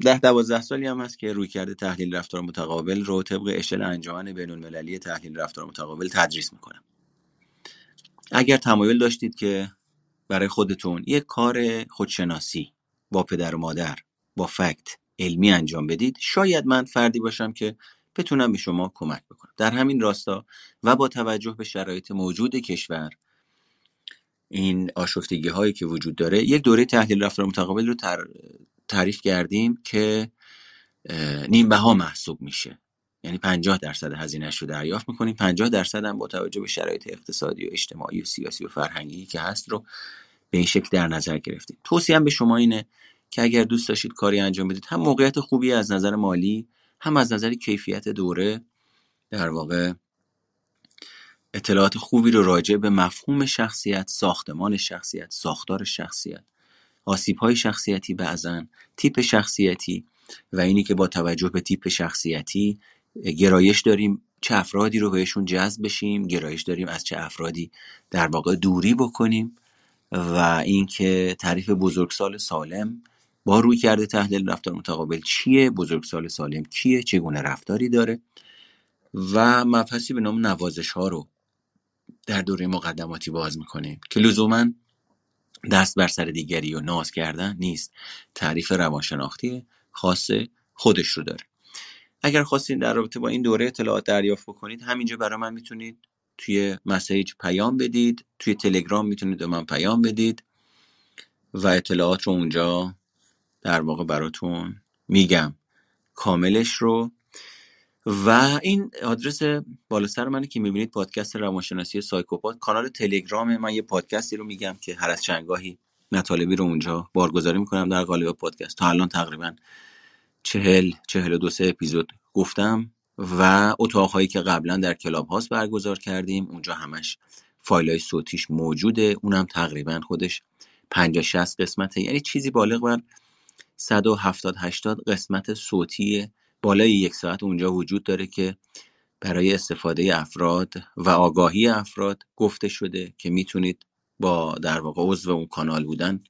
ده دوازده سالی هم هست که روی کرده تحلیل رفتار متقابل رو طبق اشل انجمن بین المللی تحلیل رفتار متقابل تدریس می‌کنم اگر تمایل داشتید که برای خودتون یک کار خودشناسی با پدر و مادر با فکت علمی انجام بدید شاید من فردی باشم که بتونم به شما کمک بکنم. در همین راستا و با توجه به شرایط موجود کشور این آشفتگی هایی که وجود داره یک دوره تحلیل رفتار متقابل رو تعریف کردیم که نیم بها محسوب میشه. یعنی 50 درصد هزینهش رو دریافت می‌کنیم 50 درصد هم با توجه به شرایط اقتصادی و اجتماعی و سیاسی و فرهنگی که هست رو به این شکل در نظر گرفتیم. توصیه به شما اینه که اگر دوست داشتید کاری انجام بدید هم موقعیت خوبی از نظر مالی هم از نظر کیفیت دوره در واقع اطلاعات خوبی رو راجع به مفهوم شخصیت ساختمان شخصیت ساختار شخصیت آسیب های شخصیتی بعضا تیپ شخصیتی و اینی که با توجه به تیپ شخصیتی گرایش داریم چه افرادی رو بهشون جذب بشیم گرایش داریم از چه افرادی در واقع دوری بکنیم و اینکه تعریف بزرگسال سالم با روی کرده تحلیل رفتار متقابل چیه؟ بزرگسال سالم کیه؟ چگونه رفتاری داره؟ و مبحثی به نام نوازش ها رو در دوره مقدماتی باز می‌کنیم که لزوما دست بر سر دیگری و ناز کردن نیست. تعریف روانشناختی خاص خودش رو داره. اگر خواستید در رابطه با این دوره اطلاعات دریافت بکنید همینجا برای من می‌تونید توی مسیج پیام بدید توی تلگرام می‌تونید به من پیام بدید و اطلاعات رو اونجا در واقع براتون میگم. کاملش رو. و این آدرس بالا سر منه که می‌بینید پادکست روانشناسی سایکوپات. کانال تلگرام من یه پادکستی رو میگم که هر از چنگاهی مطالبی رو اونجا بارگذاری می‌کنم در قالب پادکست. تا الان تقریبا چهل چهل و دو سه اپیزود گفتم و اتاقهایی که قبلا در کلاب هاست برگزار کردیم. اونجا همش فایل های صوتیش موجوده. اونم تقریبا خودش 50 60 قسمته. یعنی چیزی بالغ بر 170 80 قسمت صوتی بالای یک ساعت اونجا وجود داره که برای استفاده افراد و آگاهی افراد گفته شده که می‌تونید با در واقع عضو اون کانال بودن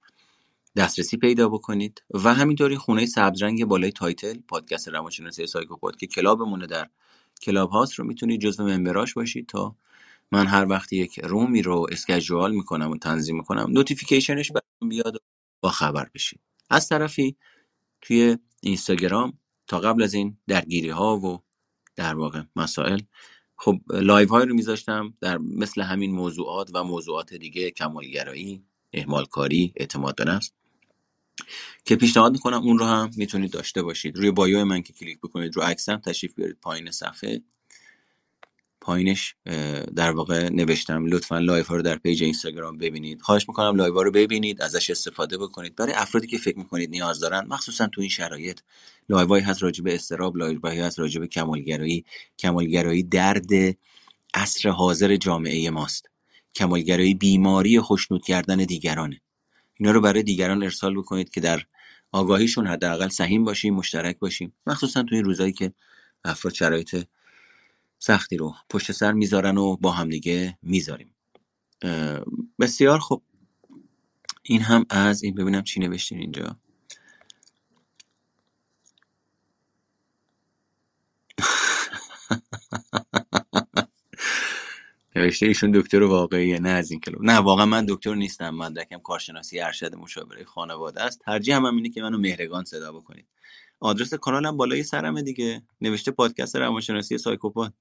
دسترسی پیدا بکنید و همینطوری خونه سبزرنگ بالای title پادکست روانشناسی سایکوپاد که club مونه در کلاب هاوس رو می‌تونید جزو member اش باشید تا من هر وقت یک room ی رو schedule می‌کنم و تنظیم می‌کنم notification ش براتون بیاد با خبر بشید. از طرفی توی اینستاگرام تا قبل از این درگیری ها و در واقع مسائل خب live های رو میذاشتم در مثل همین موضوعات و موضوعات دیگه کمالگرایی اهمال کاری اعتماد به نفس که پیشنهاد می‌کنم اون رو هم می‌تونید داشته باشید. روی bio من که کلیک بکنید رو عکسم تشریف بیارید پایین صفحه. پایینش در واقع نوشتم. لطفا live ها رو در page اینستاگرام ببینید. خواهش می‌کنم live ها رو ببینید ازش استفاده بکنید. برای افرادی که فکر می‌کنید نیاز دارن مخصوصا تو این شرایط live هست راجع به اضطراب live هست راجع به کمالگرایی. کمالگرایی درد عصر حاضر جامعه ماست. کمالگرایی بیماری خوشنود کردن دیگرانه. اینا رو برای دیگران ارسال بکنید که در آگاهیشون حداقل سهیم باشیم مشترک باشیم. مخصوصا تو این روزایی که افراد شرایط سختی رو پشت سر می‌ذارن و با همدیگه می‌ذاریم. بسیار خوب این هم از این ببینم چی نوشتین اینجا. نوشته ایشون دکتر واقعیه نه از این کلو نه واقعا من دکتر نیستم. مدرکم کارشناسی ارشد مشاوره خانواده است. ترجیح هم, هم اینه که منو مهرگان صدا بکنید. آدرس کانالم بالای سرمه دیگه. نوشته پادکست روانشناسی سایکوپات.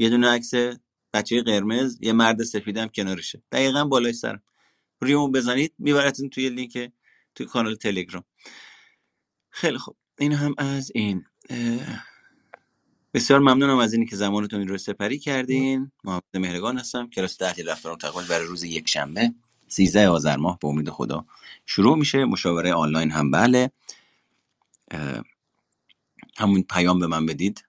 یه دونه عکس بچه قرمز یه مرد سفیدم کنارشه. دقیقا بالای سرم. ریمو بزنید میبرتون توی لینک توی کانال تلگرام. خیلی خوب. این هم از این بسیار ممنونم از اینی که زمانتون رو سپری کردین. محمد مهرگان هستم کلاس تحلیل رفتار متقابل برای روز یک شنبه 13 آذر ماه به امید خدا. شروع میشه مشاوره آنلاین هم بله. همون پیام به من بدید.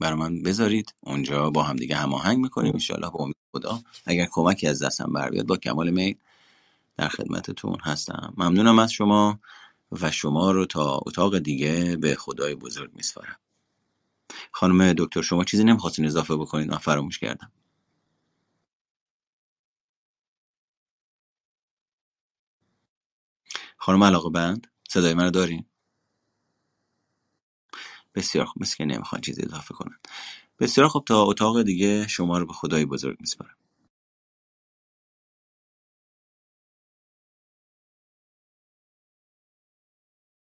برای من بذارید. اونجا با هم دیگه هماهنگ می‌کنیم انشالله با امید خدا. اگر کمکی از دستم بر بیاد با کمال میل در خدمتتون هستم. ممنونم از شما و شما رو تا اتاق دیگه به خدای بزرگ میسپارم. خانم دکتر شما چیزی نمی‌خواستین اضافه بکنید من فراموش کردم. خانم علاقه بند صدای منو دارین؟ بسیار خوب مثل که نمی‌خوان چیزی اضافه کنن. بسیار خوب تا اتاق دیگه شما رو به خدای بزرگ میسپارم.